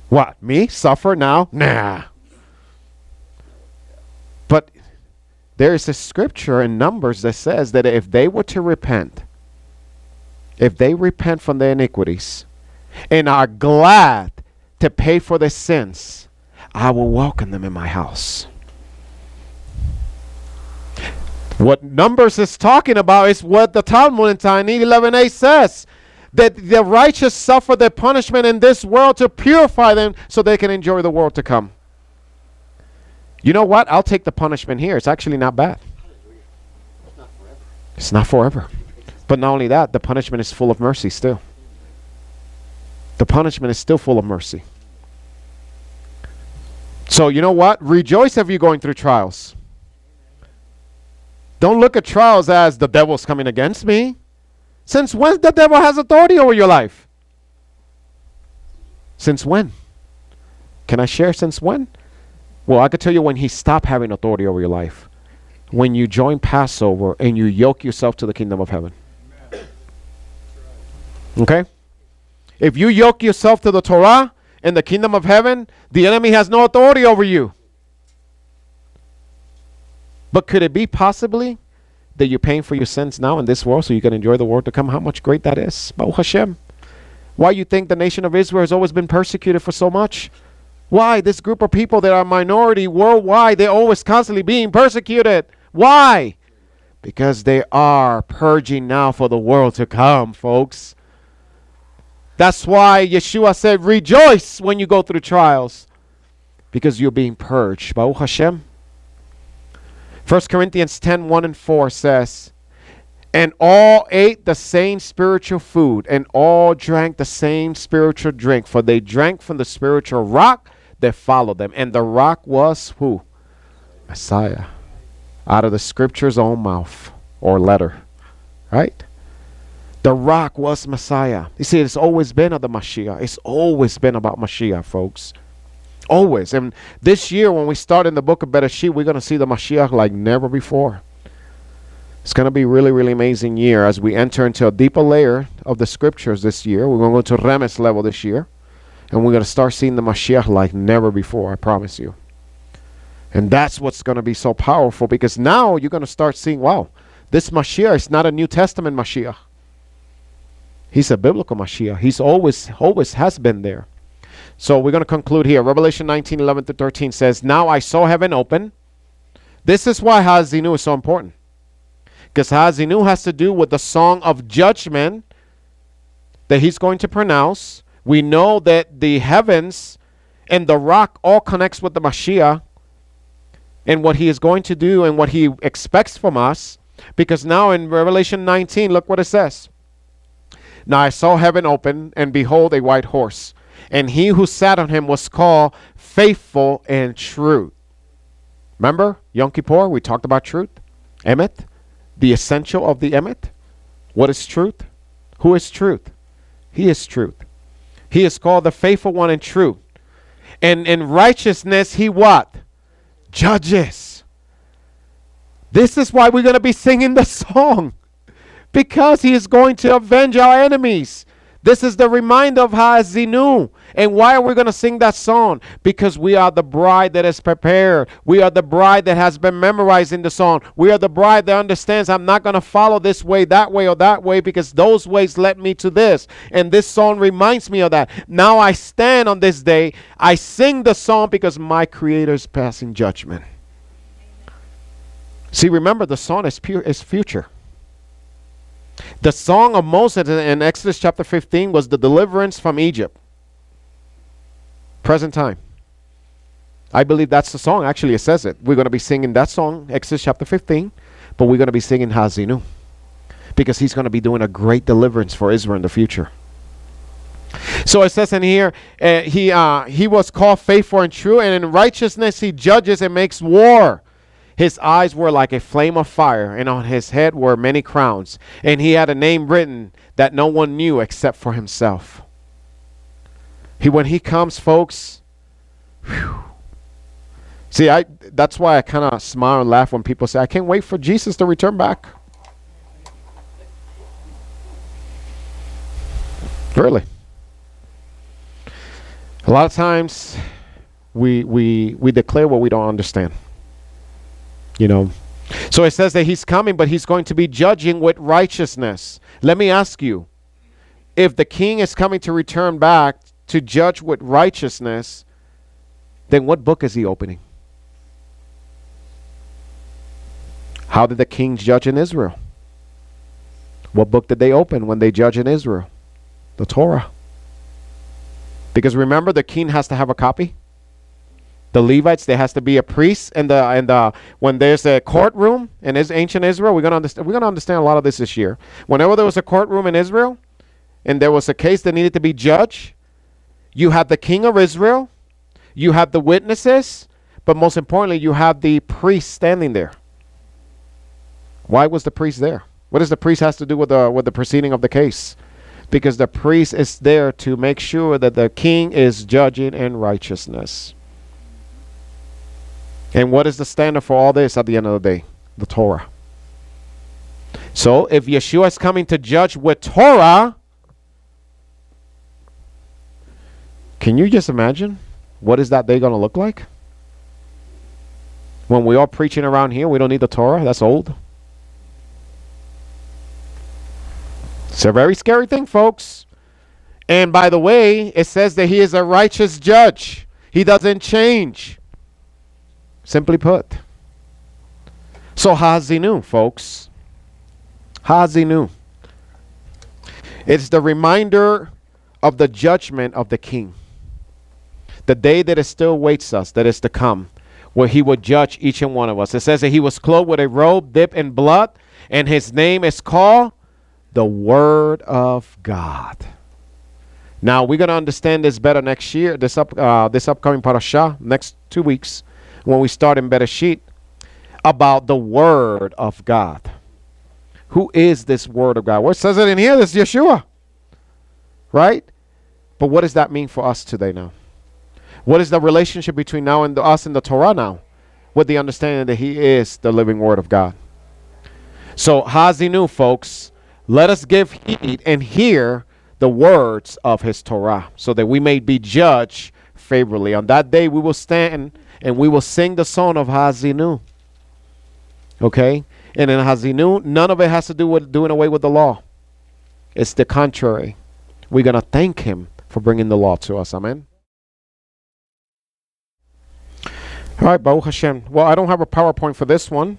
What? Me? Suffer now? Nah. But there is a scripture in Numbers that says that if they were to repent, if they repent from their iniquities and are glad to pay for their sins, I will welcome them in my house. What Numbers is talking about is what the Talmud in Ta'anit 11a says that the righteous suffer their punishment in this world to purify them so they can enjoy the world to come. You know what? I'll take the punishment here. It's actually not bad. It's not forever. But not only that, the punishment is full of mercy still. The punishment is still full of mercy. So, you know what? Rejoice if you're going through trials. Don't look at trials as the devil's coming against me. Since when the devil has authority over your life? Since when? Can I share since when? Well, I could tell you when he stopped having authority over your life. When you join Passover and you yoke yourself to the kingdom of heaven. Okay? If you yoke yourself to the Torah and the kingdom of heaven, the enemy has no authority over you. But could it be possibly that you're paying for your sins now in this world so you can enjoy the world to come? How much great that is. Baruch Hashem. Why you think the nation of Israel has always been persecuted for so much? Why? This group of people that are minority worldwide, they're always constantly being persecuted. Why? Because they are purging now for the world to come, folks. That's why Yeshua said, Rejoice when you go through trials, because you're being purged. Baruch Hashem. 1 Corinthians 10 1 and 4 says, And all ate the same spiritual food, and all drank the same spiritual drink, for they drank from the spiritual rock that followed them. And the rock was who? Messiah. Out of the scripture's own mouth or letter. Right? The rock was Messiah. You see, it's always been of the Mashiach. It's always been about Mashiach, folks. Always. And this year, when we start in the book of Bereshit, we're going to see the Mashiach like never before. It's going to be really, really amazing year as we enter into a deeper layer of the scriptures this year. We're going to go to Remez level this year. And we're going to start seeing the Mashiach like never before, I promise you. And that's what's going to be so powerful because now you're going to start seeing, wow, this Mashiach is not a New Testament Mashiach. He's a biblical Mashiach. He's always, always has been there. So we're going to conclude here. Revelation 19, 11 to 13 says, Now I saw heaven open. This is why Ha'Azinu is so important. Because Ha'Azinu has to do with the song of judgment that he's going to pronounce. We know that the heavens and the rock all connects with the Mashiach and what he is going to do and what he expects from us. Because now in Revelation 19, look what it says. Now I saw heaven open, and behold, a white horse. And he who sat on him was called faithful and true. Remember, Yom Kippur, we talked about truth. Emet, the essential of the Emet. What is truth? Who is truth? He is truth. He is called the faithful one and true. And in righteousness, he what? Judges. This is why we're going to be singing the song because he is going to avenge our enemies. This is the reminder of Ha'Azinu. And why are we going to sing that song? Because we are the bride that is prepared. We are the bride that has been memorizing the song. We are the bride that understands I'm not going to follow this way, that way, or that way because those ways led me to this. And this song reminds me of that. Now I stand on this day. I sing the song because my Creator is passing judgment. See, remember, the song is pure, is future. The song of Moses in Exodus chapter 15 was the deliverance from Egypt. Present time. I believe that's the song. Actually, it says it. We're going to be singing that song, Exodus chapter 15, but we're going to be singing Ha'Azinu because he's going to be doing a great deliverance for Israel in the future. So it says in here, uh, he uh, he was called faithful and true, and in righteousness he judges and makes war. His eyes were like a flame of fire, and on his head were many crowns, and he had a name written that no one knew except for himself. He when he comes, folks. Whew, see, I that's why I kind of smile and laugh when people say, "I can't wait for Jesus to return back." Really. A lot of times we we we declare what we don't understand. You know. So it says that he's coming, but he's going to be judging with righteousness. Let me ask you, if the king is coming to return back to judge with righteousness, then what book is he opening? How did the kings judge in Israel? What book did they open when they judge in Israel? The Torah. Because remember, the king has to have a copy. The Levites, there has to be a priest, and the and the when there's a courtroom in is ancient Israel, we're gonna understand. We're gonna understand a lot of this this year. Whenever there was a courtroom in Israel, and there was a case that needed to be judged, you had the king of Israel, you had the witnesses, but most importantly, you have the priest standing there. Why was the priest there? What does the priest has to do with the with the proceeding of the case? because the priest is there to make sure that the king is judging in righteousness. And what is the standard for all this at the end of the day? The Torah. So if Yeshua is coming to judge with Torah, can you just imagine what is that day going to look like? When we are preaching around here, we don't need the Torah. That's old. It's a very scary thing, folks. And by the way, it says that he is a righteous judge. He doesn't change. Simply put. So Ha'Azinu, folks. Ha'Azinu. It's the reminder of the judgment of the king. The day that it still waits us, that is to come, where he will judge each and one of us. It says that he was clothed with a robe dipped in blood, and his name is called the Word of God. Now we're gonna understand this better next year. This up uh, this upcoming parasha next two weeks when we start in Bereshit about the Word of God. Who is this Word of God? What says it in here? This is Yeshua, right? But what does that mean for us today now? What is the relationship between now and the, us and the Torah now? With the understanding that He is the living Word of God. So Ha'Azinu, folks let us give heed and hear the words of his Torah, so that we may be judged favorably. On that day, we will stand and we will sing the song of Ha'Azinu. Okay? And in Ha'Azinu, none of it has to do with doing away with the law. It's the contrary. We're going to thank him for bringing the law to us. Amen. All right, Baruch Hashem. Well, I don't have a PowerPoint for this one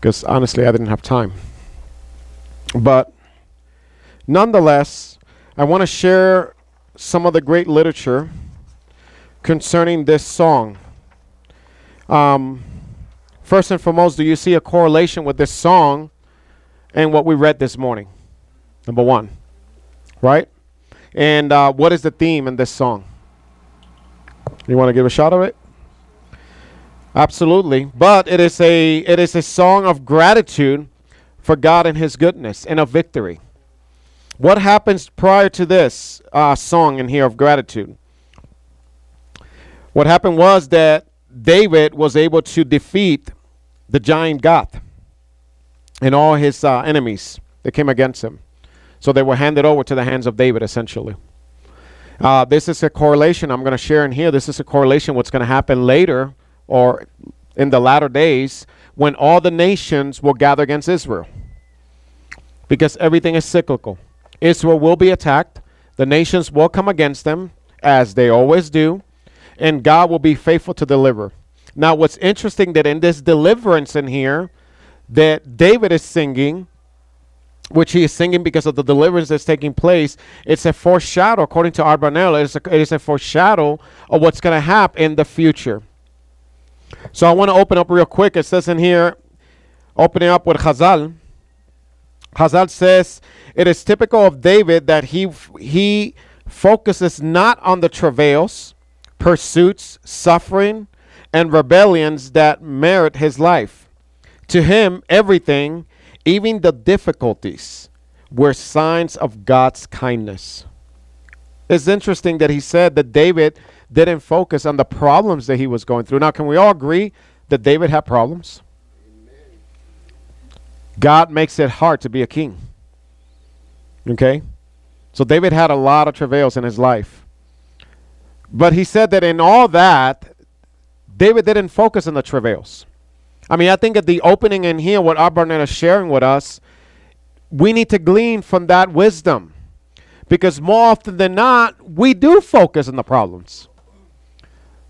because honestly, I didn't have time. But nonetheless, I want to share some of the great literature concerning this song. Um, first and foremost, do you see a correlation with this song and what we read this morning? Number one, right? And uh, what is the theme in this song? You want to give a shot of it? Absolutely, but it is a it is a song of gratitude for God and His goodness and of victory. What happens prior to this uh, song in here of gratitude? What happened was that David was able to defeat the giant Gath and all his uh, enemies that came against him. So they were handed over to the hands of David, essentially. Uh, this is a correlation I'm going to share in here. This is a correlation what's going to happen later or in the latter days when all the nations will gather against Israel. Because everything is cyclical. Israel will be attacked, the nations will come against them, as they always do, and God will be faithful to deliver. Now, what's interesting that in this deliverance in here, that David is singing, which he is singing because of the deliverance that's taking place, it's a foreshadow, according to Abarbanel, it is a, it is a foreshadow of what's going to happen in the future. So I want to open up real quick. It says in here, opening up with Chazal. Chazal says it is typical of David that he he focuses not on the travails, pursuits, suffering, and rebellions that merit his life. To him, everything even the difficulties were signs of God's kindness. It's interesting that he said that David didn't focus on the problems that he was going through. Now, can we all agree that David had problems? God makes it hard to be a king. Okay? So David had a lot of travails in his life. But he said that in all that, David didn't focus on the travails. I mean, I think at the opening in here, what Barnett is sharing with us, we need to glean from that wisdom. Because more often than not, we do focus on the problems.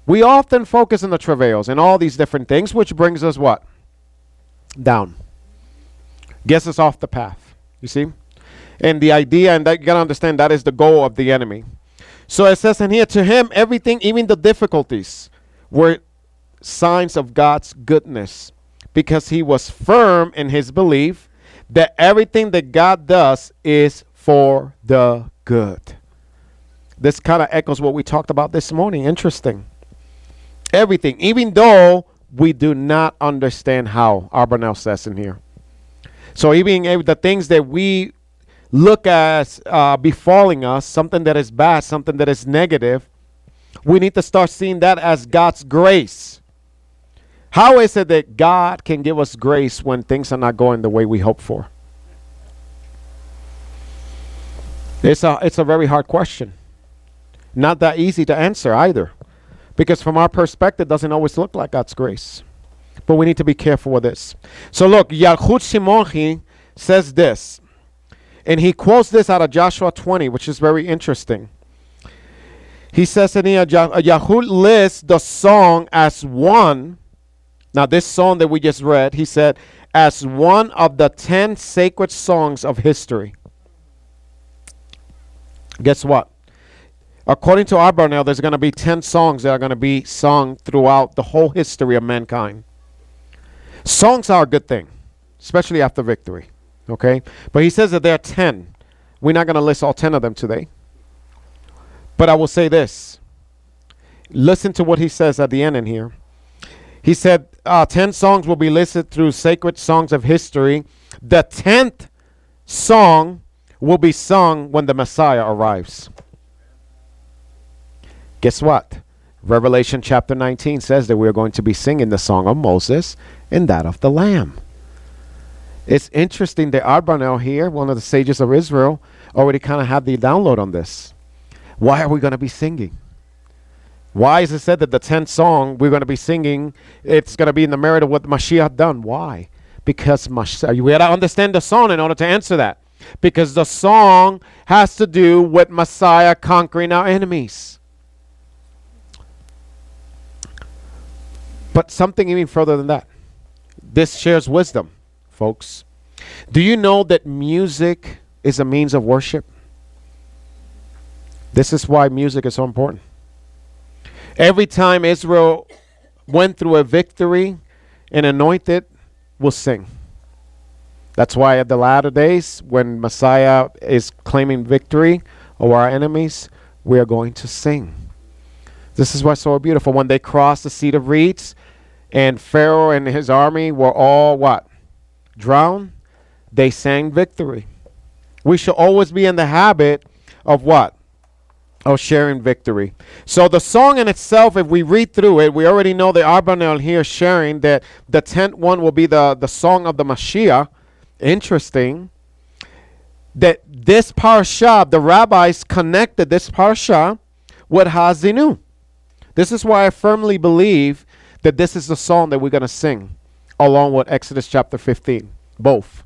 We often focus on the travails and all these different things, which brings us what? Down. Gets us off the path. You see? And the idea, and that you gotta understand that is the goal of the enemy. So it says in here, to him, everything, even the difficulties, were signs of God's goodness because he was firm in his belief that everything that God does is for the good. This kind of echoes what we talked about this morning. Interesting. Everything, even though we do not understand how, Abarbanel says in here. So even the things that we look as uh, befalling us, something that is bad, something that is negative, we need to start seeing that as God's grace how is it that God can give us grace when things are not going the way we hope for? It's a, it's a very hard question. Not that easy to answer either. Because from our perspective, doesn't always look like God's grace. But we need to be careful with this. So look, Yalkut Shimoni says this. And he quotes this out of Joshua 20, which is very interesting. He says in here, uh, Yalkut lists the song as one now, this song that we just read, he said, as one of the 10 sacred songs of history. Guess what? According to Abarbanel, there's going to be 10 songs that are going to be sung throughout the whole history of mankind. Songs are a good thing, especially after victory. Okay? But he says that there are 10. We're not going to list all 10 of them today. But I will say this. Listen to what he says at the end in here. He said, uh, 10 songs will be listed through sacred songs of history. The 10th song will be sung when the Messiah arrives. Guess what? Revelation chapter 19 says that we're going to be singing the song of Moses and that of the Lamb. It's interesting that Abarbanel here, one of the sages of Israel, already kind of had the download on this. Why are we going to be singing? Why is it said that the 10th song we're going to be singing, it's going to be in the merit of what Mashiach done? Why? Because Mashiach, we got to understand the song in order to answer that. Because the song has to do with Messiah conquering our enemies. But something even further than that. This shares wisdom, folks. Do you know that music is a means of worship? This is why music is so important. Every time Israel went through a victory and anointed, will sing. That's why at the latter days, when Messiah is claiming victory over our enemies, we are going to sing. This is what's so beautiful. When they crossed the Sea of Reeds and Pharaoh and his army were all what? Drowned, they sang victory. We should always be in the habit of what? of sharing victory. So the song in itself, if we read through it, we already know that Abarbanel here sharing that the tenth one will be the, the song of the Mashiach. Interesting. That this parasha, the rabbis connected this parasha with Ha'Azinu. This is why I firmly believe that this is the song that we're going to sing along with Exodus chapter 15. Both.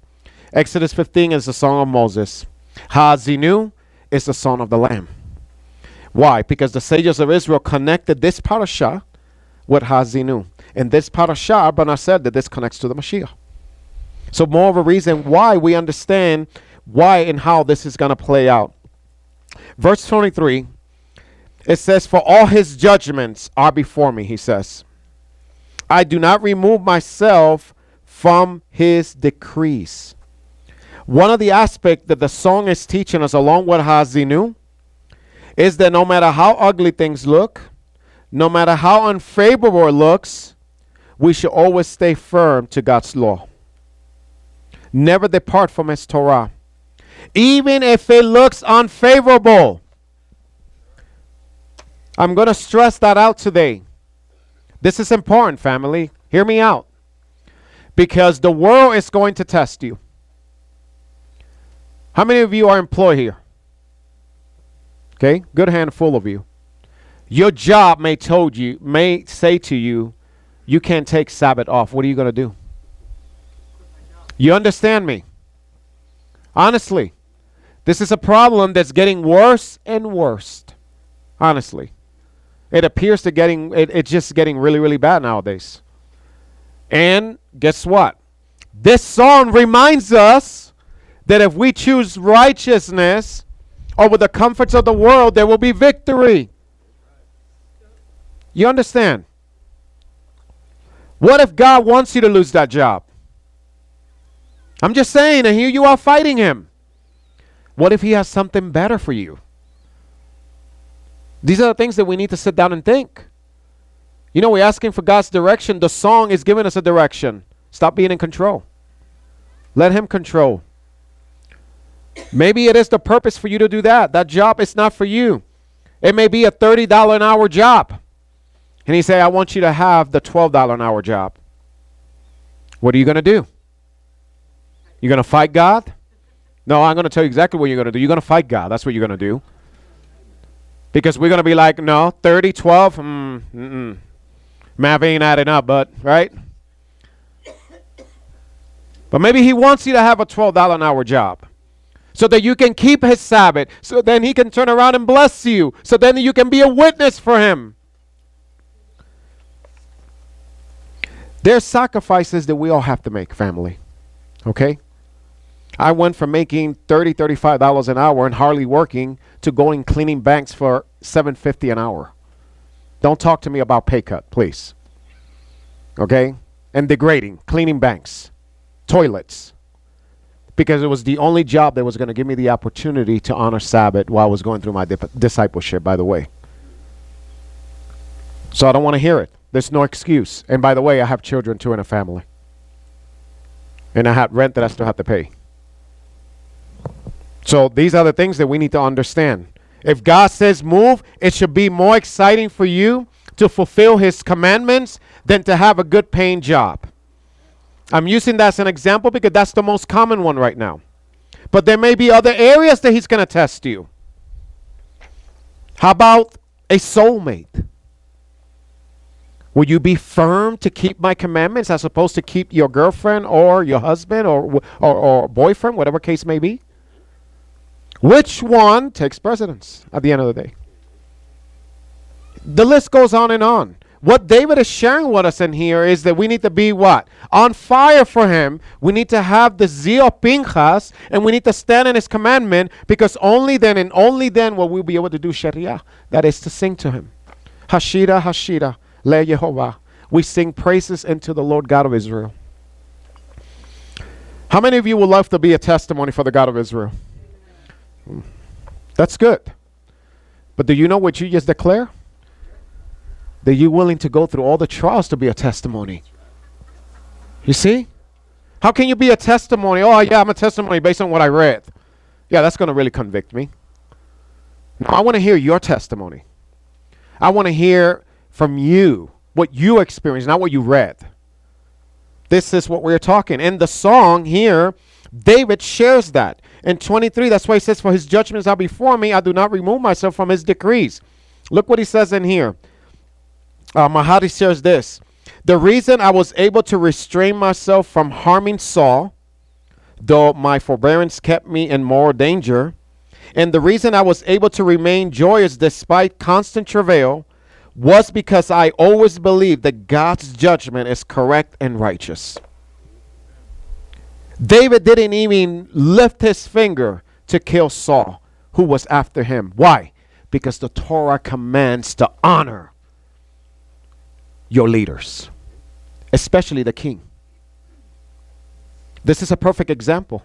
Exodus 15 is the song of Moses. Ha'Azinu is the song of the Lamb. Why? Because the sages of Israel connected this parasha with Ha'Azinu. And this parasha, Bana said that this connects to the Mashiach. So, more of a reason why we understand why and how this is going to play out. Verse 23, it says, For all his judgments are before me, he says. I do not remove myself from his decrees. One of the aspects that the song is teaching us, along with Ha'Azinu, is that no matter how ugly things look, no matter how unfavorable it looks, we should always stay firm to God's law. Never depart from His Torah. Even if it looks unfavorable. I'm going to stress that out today. This is important, family. Hear me out. Because the world is going to test you. How many of you are employed here? Okay, good handful of you. Your job may told you may say to you, you can't take Sabbath off. What are you going to do? You understand me? Honestly, this is a problem that's getting worse and worse. Honestly, it appears to getting it, it's just getting really really bad nowadays. And guess what? This song reminds us that if we choose righteousness, over the comforts of the world, there will be victory. You understand? What if God wants you to lose that job? I'm just saying, and here you are fighting him. What if he has something better for you? These are the things that we need to sit down and think. You know, we're asking for God's direction. The song is giving us a direction. Stop being in control. Let Him control. Maybe it is the purpose for you to do that. That job is not for you. It may be a $30 an hour job. And he say, I want you to have the $12 an hour job. What are you going to do? You're going to fight God? No, I'm going to tell you exactly what you're going to do. You're going to fight God. That's what you're going to do. Because we're going to be like, no, 30, 12, mm, mm-mm. Math ain't adding up, but, right? But maybe he wants you to have a $12 an hour job so that you can keep his Sabbath, so then he can turn around and bless you, so then you can be a witness for him. There's sacrifices that we all have to make, family. Okay? I went from making 30 $35 an hour and hardly working to going cleaning banks for 750 an hour. Don't talk to me about pay cut, please. Okay? And degrading, cleaning banks, toilets, because it was the only job that was going to give me the opportunity to honor Sabbath while I was going through my dip- discipleship, by the way. So I don't want to hear it. There's no excuse. And by the way, I have children too in a family. And I have rent that I still have to pay. So these are the things that we need to understand. If God says move, it should be more exciting for you to fulfill his commandments than to have a good paying job. I'm using that as an example because that's the most common one right now. But there may be other areas that he's going to test you. How about a soulmate? Will you be firm to keep my commandments as opposed to keep your girlfriend or your husband or, or, or boyfriend, whatever case may be? Which one takes precedence at the end of the day? The list goes on and on. What David is sharing with us in here is that we need to be what? On fire for him. We need to have the zeal of Pinchas and we need to stand in his commandment because only then and only then will we be able to do shira. That is to sing to him. Hashira, Hashira, Le Yehovah. We sing praises unto the Lord God of Israel. How many of you would love to be a testimony for the God of Israel? That's good. But do you know what you just declare? that you're willing to go through all the trials to be a testimony. You see? How can you be a testimony? Oh, yeah, I'm a testimony based on what I read. Yeah, that's going to really convict me. No, I want to hear your testimony. I want to hear from you what you experienced, not what you read. This is what we're talking. In the song here, David shares that. In 23, that's why he says, For his judgments are before me, I do not remove myself from his decrees. Look what he says in here uh, Mahadi says this The reason I was able to restrain myself from harming Saul, though my forbearance kept me in more danger, and the reason I was able to remain joyous despite constant travail was because I always believed that God's judgment is correct and righteous. David didn't even lift his finger to kill Saul, who was after him. Why? Because the Torah commands to honor your leaders, especially the king. This is a perfect example.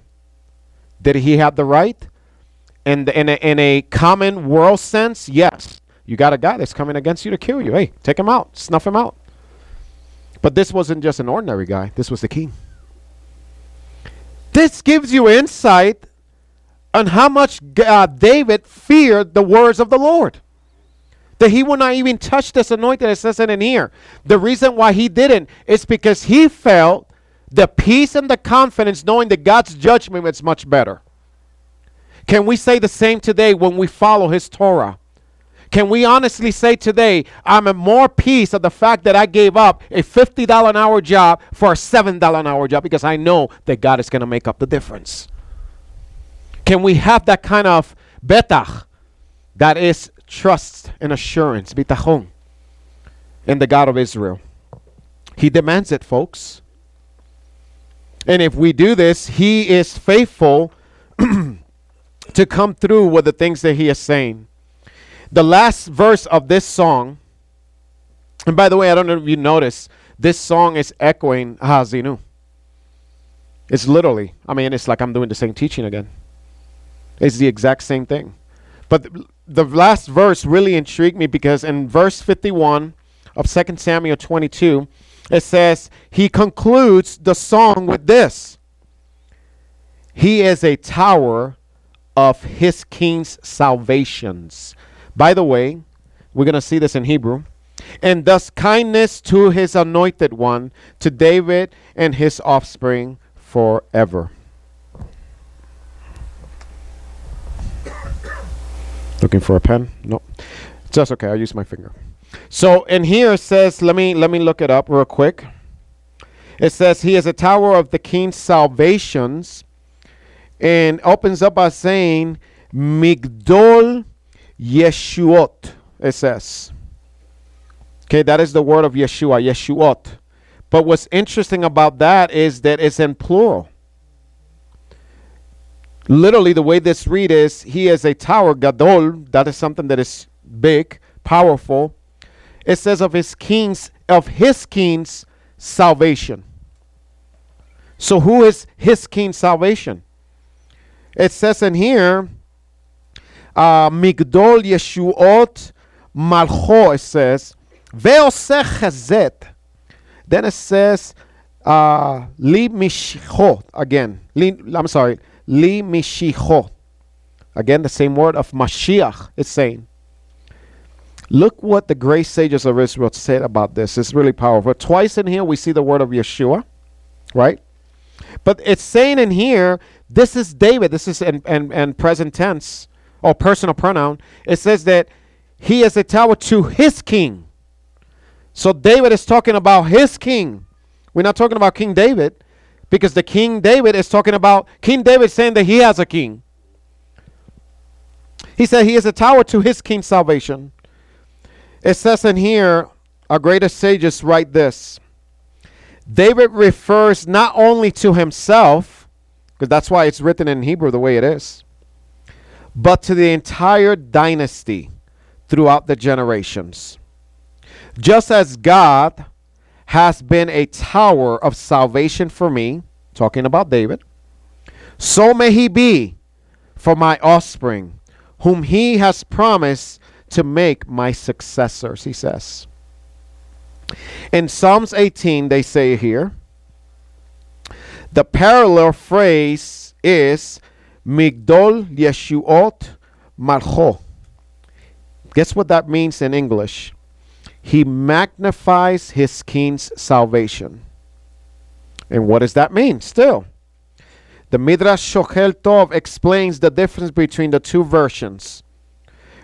Did he have the right? In, in, a, in a common world sense, yes. You got a guy that's coming against you to kill you. Hey, take him out, snuff him out. But this wasn't just an ordinary guy, this was the king. This gives you insight on how much uh, David feared the words of the Lord. That he would not even touch this anointing, it says in here. The reason why he didn't is because he felt the peace and the confidence knowing that God's judgment is much better. Can we say the same today when we follow his Torah? Can we honestly say today, I'm in more peace of the fact that I gave up a $50 an hour job for a $7 an hour job because I know that God is going to make up the difference? Can we have that kind of betach that is trust and assurance, bitachon, in the God of Israel? He demands it, folks. And if we do this, He is faithful to come through with the things that He is saying. The last verse of this song, and by the way, I don't know if you notice, this song is echoing Ha'Azinu. It's literally, I mean, it's like I'm doing the same teaching again. It's the exact same thing. But the, the last verse really intrigued me because in verse 51 of 2 Samuel 22, it says, He concludes the song with this He is a tower of his king's salvations. By the way, we're going to see this in Hebrew. And thus kindness to his anointed one, to David and his offspring forever. Looking for a pen? No. Just okay, I'll use my finger. So in here it says, let me let me look it up real quick. It says he is a tower of the king's salvations and opens up by saying Migdol Yeshuot, it says. Okay, that is the word of Yeshua, Yeshuot. But what's interesting about that is that it's in plural. Literally, the way this read is, he is a tower, Gadol. That is something that is big, powerful. It says of his kings, of his king's salvation. So, who is his king's salvation? It says in here, Migdol Yeshuot Malcho, it says, Ve'oseh chesed. Then it says, uh, Li Mishicho, again. I'm sorry, Li Mishicho. Again, the same word of Mashiach is saying. Look what the great sages of Israel said about this. It's really powerful. Twice in here we see the word of Yeshua, right? But it's saying in here, this is David. This is in, in, in present tense or personal pronoun, it says that he is a tower to his king. So David is talking about his king. We're not talking about King David because the King David is talking about King David saying that he has a king. He said he is a tower to his king's salvation. It says in here, our greatest sages write this David refers not only to himself, because that's why it's written in Hebrew the way it is but to the entire dynasty throughout the generations. Just as God has been a tower of salvation for me, talking about David, so may he be for my offspring, whom he has promised to make my successors, he says. In Psalms 18, they say here, the parallel phrase is Migdol Yeshuot Malcho. Guess what that means in English? He magnifies his king's salvation. And what does that mean? Still, the Midrash Shocher Tov explains the difference between the two versions.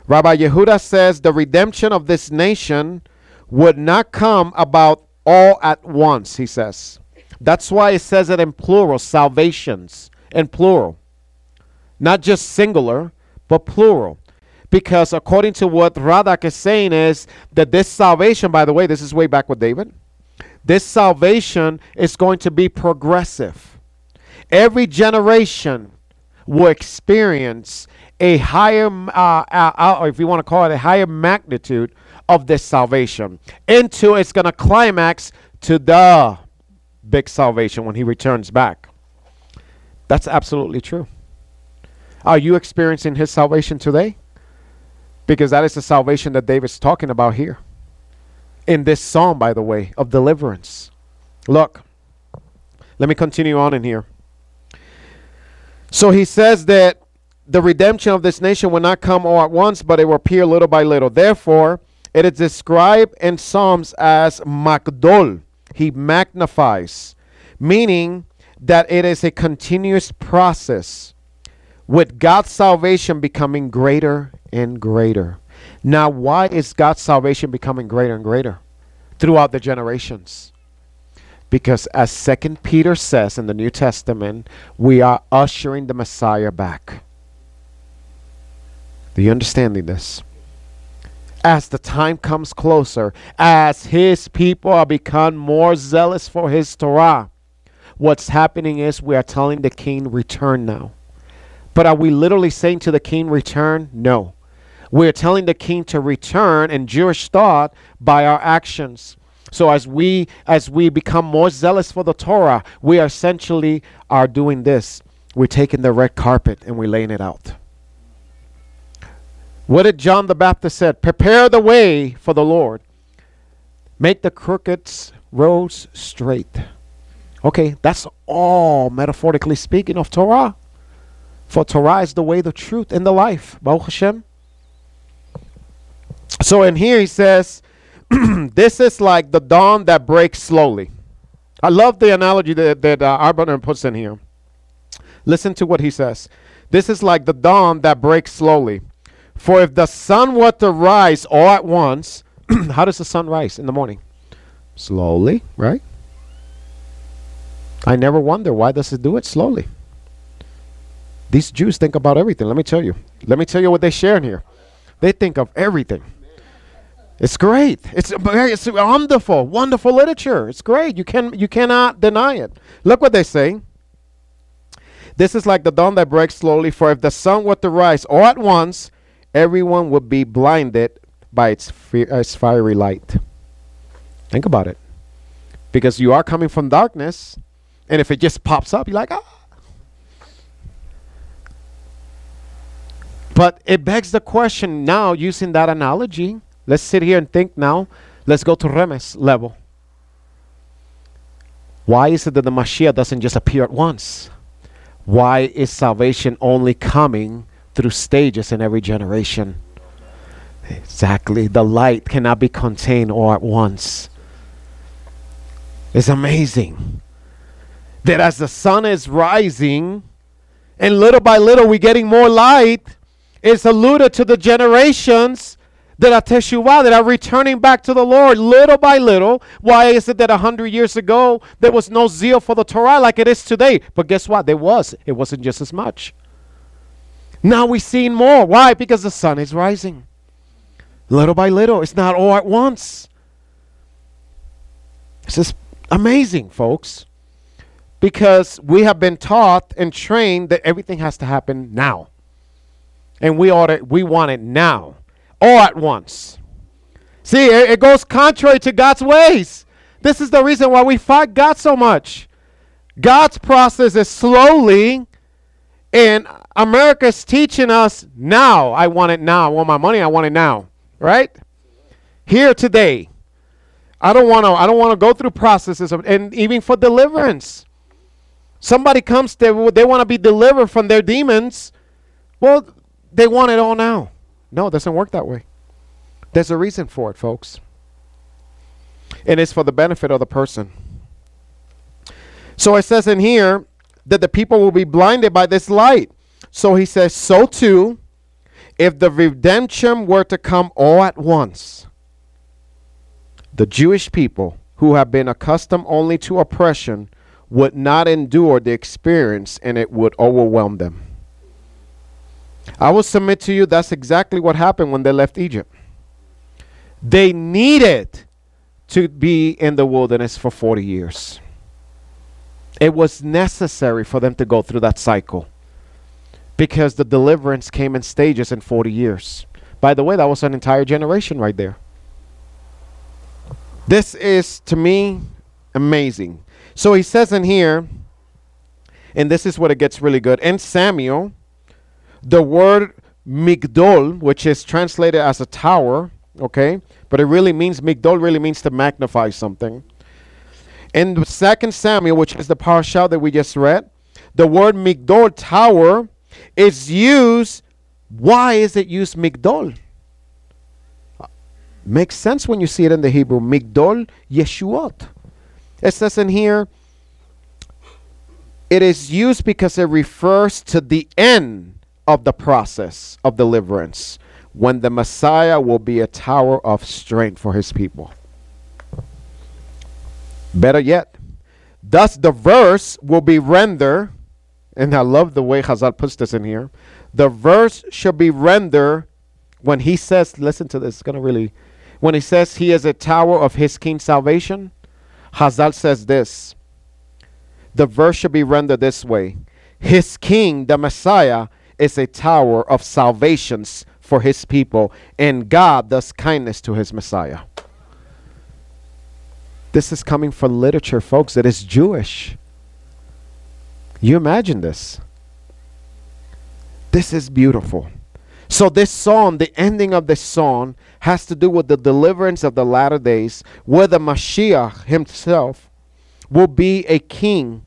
Rabbi Yehuda says the redemption of this nation would not come about all at once, he says. That's why it says it in plural, salvations in plural. Not just singular, but plural. Because according to what Radak is saying is that this salvation, by the way, this is way back with David. This salvation is going to be progressive. every generation will experience a higher, uh, uh, uh, or if you want to call it a higher magnitude of this salvation until it's going to climax to the big salvation when he returns back. That's absolutely true. Are you experiencing his salvation today? Because that is the salvation that David's talking about here. In this psalm, by the way, of deliverance. Look, let me continue on in here. So he says that the redemption of this nation will not come all at once, but it will appear little by little. Therefore, it is described in Psalms as magdol. He magnifies, meaning that it is a continuous process with God's salvation becoming greater and greater. Now, why is God's salvation becoming greater and greater throughout the generations? Because as Second Peter says in the New Testament, we are ushering the Messiah back. Do you understand this? As the time comes closer, as his people are become more zealous for his Torah, what's happening is we are telling the king, return now. But are we literally saying to the king, return? No. We're telling the king to return in Jewish thought by our actions. So as we as we become more zealous for the Torah, we essentially are doing this. We're taking the red carpet and we're laying it out. What did John the Baptist said? Prepare the way for the Lord. Make the crooked roads straight. Okay, that's all metaphorically speaking of Torah. For Torah is the way, the truth, and the life. Baruch Hashem. So in here he says, this is like the dawn that breaks slowly. I love the analogy that, that uh, puts in here. Listen to what he says. This is like the dawn that breaks slowly. For if the sun were to rise all at once, how does the sun rise in the morning? Slowly, right? I never wonder why does it do it slowly. These Jews think about everything. Let me tell you. Let me tell you what they share in here. They think of everything. It's great. It's it's wonderful, wonderful literature. It's great. You can you cannot deny it. Look what they say. This is like the dawn that breaks slowly. For if the sun were to rise all at once, everyone would be blinded by its, its fiery light. Think about it. Because you are coming from darkness, and if it just pops up, you're like, ah. But it begs the question now, using that analogy, let's sit here and think now. Let's go to Remez level. Why is it that the Mashiach doesn't just appear at once? Why is salvation only coming through stages in every generation. Exactly. The light cannot be contained all at once. It's amazing that as the sun is rising, and little by little we're getting more light, it's alluded to the generations that are teshuvah, that are returning back to the Lord little by little. Why is it that a hundred years ago there was no zeal for the Torah like it is today? But guess what? There was. It wasn't just as much. Now we're seeing more. Why? Because the sun is rising. Little by little. It's not all at once. This is amazing, folks. Because we have been taught and trained that everything has to happen now. And we ought to, we want it now. All at once. See, it, it goes contrary to God's ways. This is the reason why we fight God so much. God's process is slowly and America's teaching us now. I want it now. I want my money. I want it now. Right? Here today. I don't want to I don't want to go through processes of, and even for deliverance. Somebody comes there they want to be delivered from their demons. Well, they want it all now. No, it doesn't work that way. There's a reason for it, folks. And it's for the benefit of the person. So it says in here that the people will be blinded by this light. So he says, So too, if the redemption were to come all at once, the Jewish people who have been accustomed only to oppression would not endure the experience and it would overwhelm them. I will submit to you that's exactly what happened when they left Egypt. They needed to be in the wilderness for 40 years. It was necessary for them to go through that cycle because the deliverance came in stages in 40 years. By the way, that was an entire generation right there. This is, to me, amazing. So he says in here, and this is what it gets really good. And Samuel, the word Migdol, which is translated as a tower, okay, but it really means Migdol really means to magnify something. In second Samuel, which is the parasha that we just read, the word Migdol tower is used. Why is it used Migdol? Makes sense when you see it in the Hebrew. Migdol Yeshuot. It says in here, it is used because it refers to the end of the process of deliverance when the Messiah will be a tower of strength for his people. Better yet, thus the verse will be rendered, and I love the way Hazal puts this in here. The verse should be rendered when he says, listen to this, it's going to really, when he says he is a tower of his king's salvation, Hazal says this. The verse should be rendered this way His king, the Messiah, is a tower of salvations for his people, and God does kindness to his Messiah. This is coming from literature, folks, that is Jewish. You imagine this. This is beautiful. So, this song, the ending of this song, has to do with the deliverance of the latter days, where the Mashiach himself will be a king.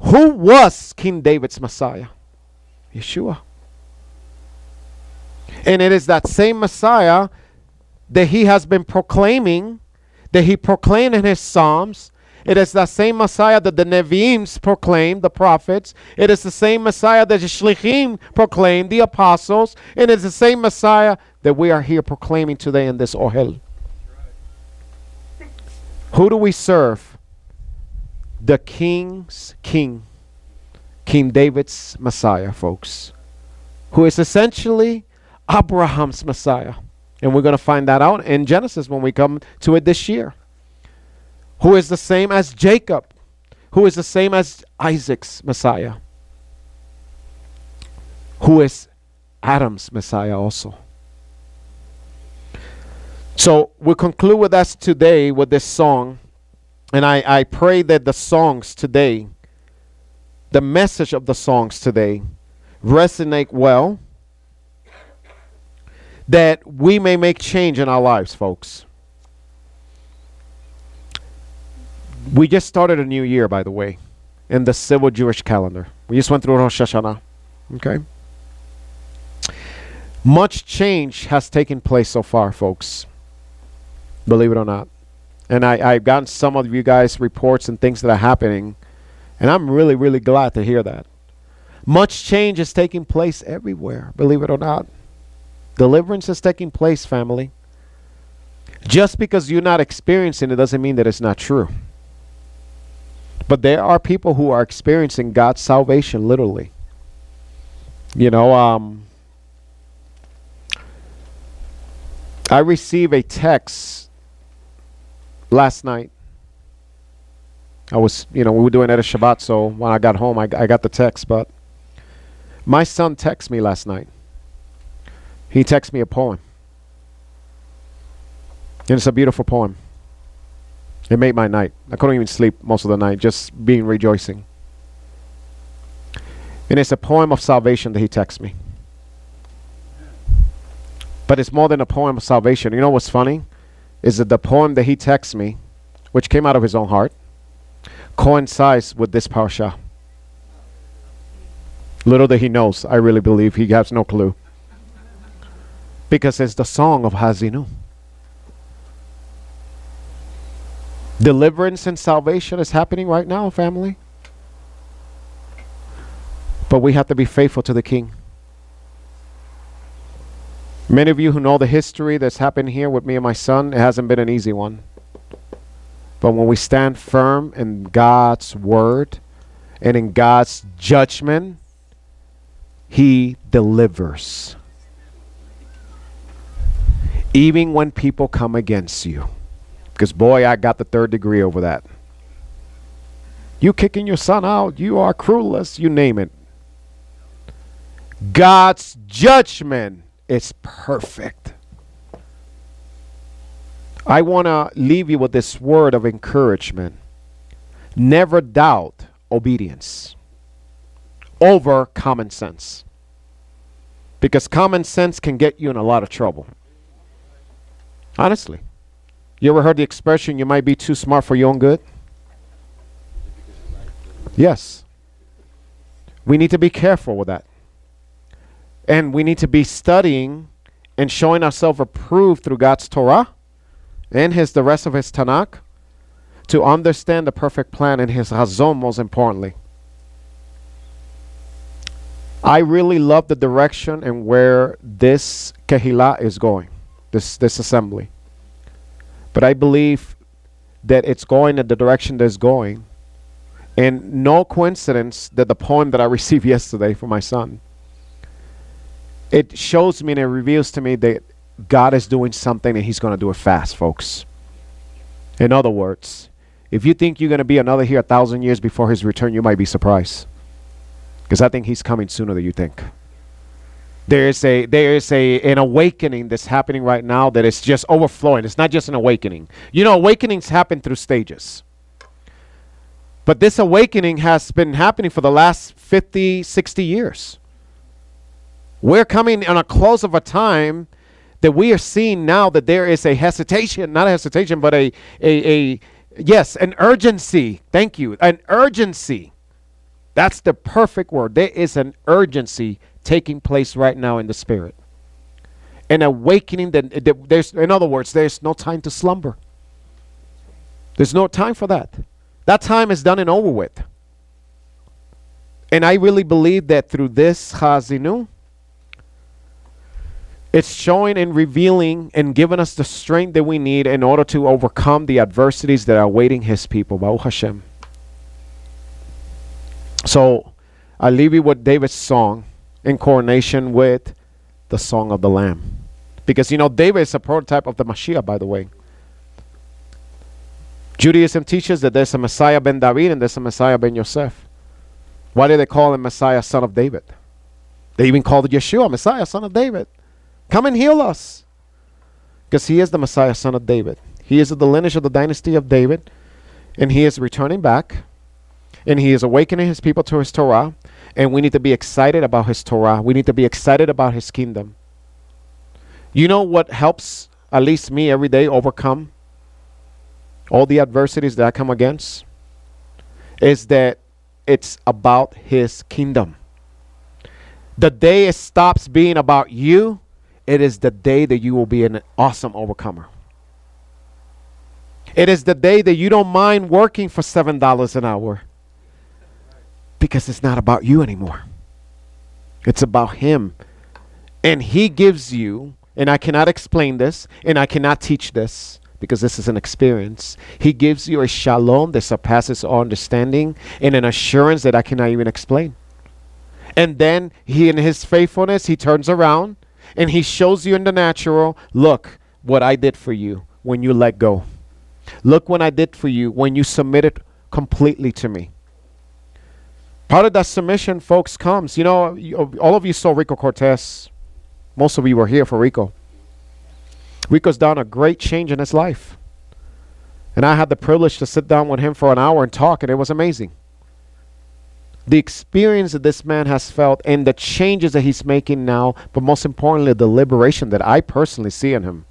Who was King David's Messiah? Yeshua. And it is that same Messiah that he has been proclaiming, that he proclaimed in his Psalms. It is the same Messiah that the Nevi'im proclaimed, the prophets. It is the same Messiah that the Shlichim proclaimed, the apostles. And it's the same Messiah that we are here proclaiming today in this Ohel. Who do we serve? The King's King, King David's Messiah, folks, who is essentially Abraham's Messiah. And we're going to find that out in Genesis when we come to it this year. Who is the same as Jacob, who is the same as Isaac's Messiah, who is Adam's Messiah also. So we'll conclude with us today with this song. And I, I pray that the songs today, the message of the songs today, resonate well that we may make change in our lives, folks. We just started a new year, by the way, in the civil Jewish calendar. We just went through Rosh Hashanah. Okay? Much change has taken place so far, folks. Believe it or not. And I, I've gotten some of you guys reports and things that are happening, and I'm really, really glad to hear that. Much change is taking place everywhere, believe it or not. Deliverance is taking place, family. Just because you're not experiencing it doesn't mean that it's not true. But there are people who are experiencing God's salvation literally. You know, um, I received a text last night. I was, you know, we were doing at Shabbat, so when I got home, I, I got the text. But my son texted me last night. He texted me a poem. And it's a beautiful poem. It made my night. I couldn't even sleep most of the night, just being rejoicing. And it's a poem of salvation that he texts me. But it's more than a poem of salvation. You know what's funny? Is that the poem that he texts me, which came out of his own heart, coincides with this parasha. Little that he knows, I really believe he has no clue because it's the song of Ha'Azinu. Deliverance and salvation is happening right now, family. But we have to be faithful to the King. Many of you who know the history that's happened here with me and my son, it hasn't been an easy one. But when we stand firm in God's word and in God's judgment, He delivers even when people come against you. Because, boy, I got the third degree over that. You kicking your son out, you are cruelest, you name it. God's judgment is perfect. I want to leave you with this word of encouragement. Never doubt obedience over common sense. Because common sense can get you in a lot of trouble. Honestly. You ever heard the expression, you might be too smart for your own good? Yes. We need to be careful with that. And we need to be studying and showing ourselves approved through God's Torah and his the rest of his Tanakh to understand the perfect plan and his Hazon most importantly. I really love the direction and where this Kehillah is going, this this assembly. But I believe that it's going in the direction that it's going. And no coincidence that the poem that I received yesterday from my son, it shows me and it reveals to me that God is doing something and he's going to do it fast, folks. In other words, if you think you're going to be another here a thousand years before his return, you might be surprised. Because I think he's coming sooner than you think. There is a there is a an awakening that's happening right now that is just overflowing. It's not just an awakening. You know, awakenings happen through stages. But this awakening has been happening for the last 50, 60 years. We're coming on a close of a time that we are seeing now that there is a hesitation, not a hesitation, but a, a, a yes, an urgency. Thank you. An urgency. That's the perfect word. There is an urgency taking place right now in the spirit. An awakening that there's in other words, there's no time to slumber. There's no time for that. That time is done and over with. And I really believe that through this Ha'Azinu, it's showing and revealing and giving us the strength that we need in order to overcome the adversities that are awaiting His people. Baruch Hashem. So I leave you with David's song in coronation with the song of the Lamb. Because you know, David is a prototype of the Mashiach, by the way. Judaism teaches that there's a Messiah ben David and there's a Messiah ben Yosef. Why do they call him Messiah, son of David? They even called Yeshua, Messiah, son of David. Come and heal us. Because he is the Messiah, son of David. He is of the lineage of the dynasty of David. And he is returning back. And he is awakening his people to his Torah. And we need to be excited about his Torah. We need to be excited about his kingdom. You know what helps, at least me, every day overcome all the adversities that I come against? Is that it's about his kingdom. The day it stops being about you it is the day that you will be an awesome overcomer. It is the day that you don't mind working for $7 an hour because it's not about you anymore. It's about Him. And He gives you, and I cannot explain this, and I cannot teach this because this is an experience. He gives you a shalom that surpasses all understanding and an assurance that I cannot even explain. And then He, in His faithfulness, He turns around and he shows you in the natural look what I did for you when you let go. Look what I did for you when you submitted completely to me. Part of that submission, folks, comes. You know, all of you saw Rico Cortez. Most of you were here for Rico. Rico's done a great change in his life. And I had the privilege to sit down with him for an hour and talk, and it was amazing the experience that this man has felt and the changes that he's making now, but most importantly, the liberation that I personally see in him.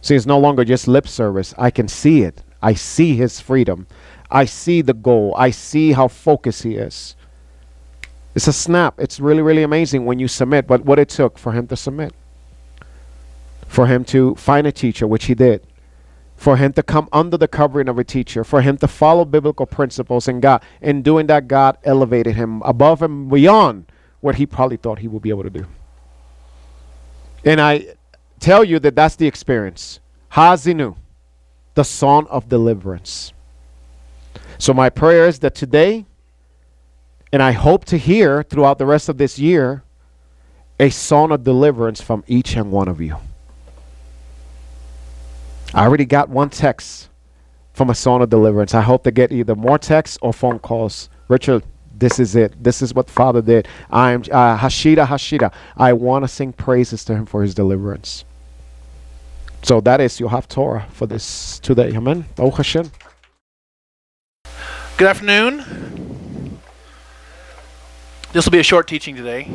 See, it's no longer just lip service. I can see it. I see his freedom. I see the goal. I see how focused he is. It's a snap. It's really, really amazing when you submit, but what it took for him to submit. For him to find a teacher, which he did for him to come under the covering of a teacher, for him to follow biblical principles, and God, in doing that, God elevated him above and beyond what he probably thought he would be able to do. And I tell you that that's the experience. Ha'Azinu, the song of deliverance. So my prayer is that today, and I hope to hear throughout the rest of this year, a song of deliverance from each and one of you. I already got one text from a song of deliverance. I hope to get either more texts or phone calls. Richard, this is it. This is what Father did. I'm uh, Hashida Hashida. I want to sing praises to him for his deliverance. So that is you have Torah for this today. Amen. Oh Hashem. Good afternoon. This will be a short teaching today.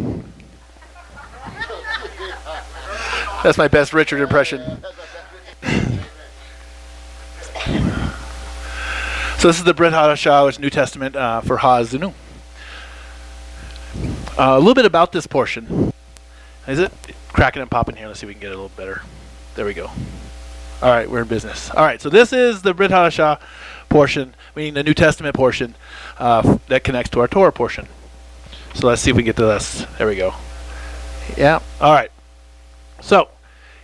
That's my best Richard impression. So this is the Brit Hadashah, which is New Testament uh, for Ha'azinu. Uh, a little bit about this portion. Is it cracking and popping here? Let's see if we can get it a little better. There we go. All right, we're in business. All right, so this is the Brit Hadashah portion, meaning the New Testament portion uh, that connects to our Torah portion. So let's see if we can get to this. There we go. Yeah. All right. So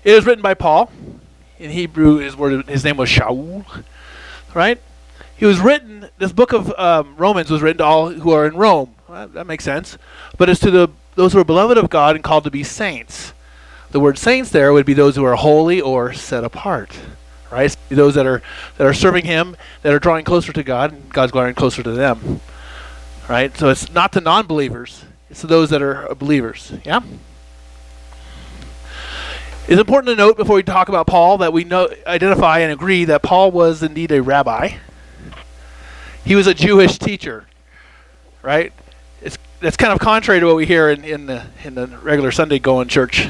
it was written by Paul. In Hebrew, his word, his name was Shaul. Right. He was written. This book of um, Romans was written to all who are in Rome. Well, that makes sense. But it's to the those who are beloved of God and called to be saints. The word saints there would be those who are holy or set apart, right? Those that are that are serving Him, that are drawing closer to God, and God's drawing closer to them, right? So it's not to non-believers; it's to those that are believers. Yeah. It's important to note before we talk about Paul that we know, identify, and agree that Paul was indeed a rabbi he was a Jewish teacher, right? It's that's kind of contrary to what we hear in, in the in the regular Sunday going church.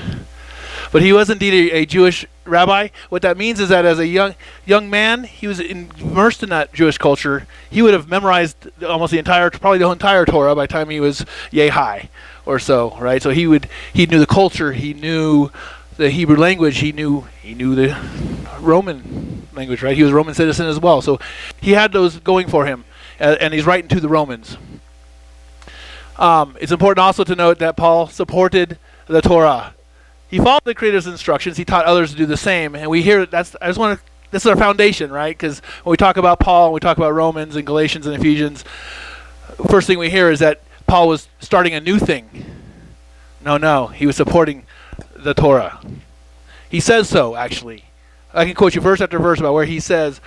But he was indeed a, a, Jewish rabbi. What that means is that as a young young man, he was immersed in that Jewish culture. He would have memorized almost the entire, probably the entire Torah by the time he was yay high or so, right? So he would he knew the culture, he knew the Hebrew language, he knew he knew the Roman language, right? He was a Roman citizen as well, so he had those going for him and he's writing to the Romans. Um, it's important also to note that Paul supported the Torah. He followed the Creator's instructions. He taught others to do the same, and we hear that's. I just want to. This is our foundation, right? Because when we talk about Paul, and we talk about Romans and Galatians and Ephesians, first thing we hear is that Paul was starting a new thing. No, no, he was supporting the Torah. He says so, actually. I can quote you verse after verse about where he says,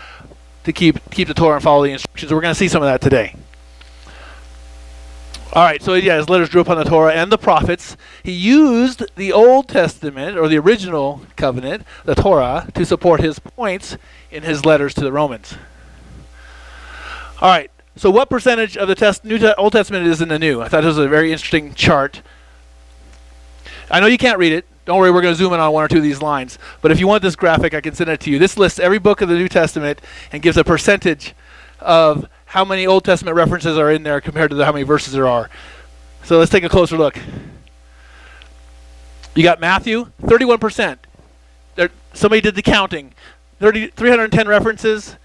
to keep keep the Torah and follow the instructions. We're going to see some of that today. All right, so yeah, his letters drew upon the Torah and the prophets. He used the Old Testament or the original covenant, the Torah, to support his points in his letters to the Romans. All right, so what percentage of the test, New Old Testament is in the New? I thought this was a very interesting chart. I know you can't read it, don't worry, we're going to zoom in on one or two of these lines. But if you want this graphic, I can send it to you. This lists every book of the New Testament and gives a percentage of how many Old Testament references are in there compared to the, how many verses there are. So let's take a closer look. You got Matthew, 31%. There, somebody did the counting. 30, 310 references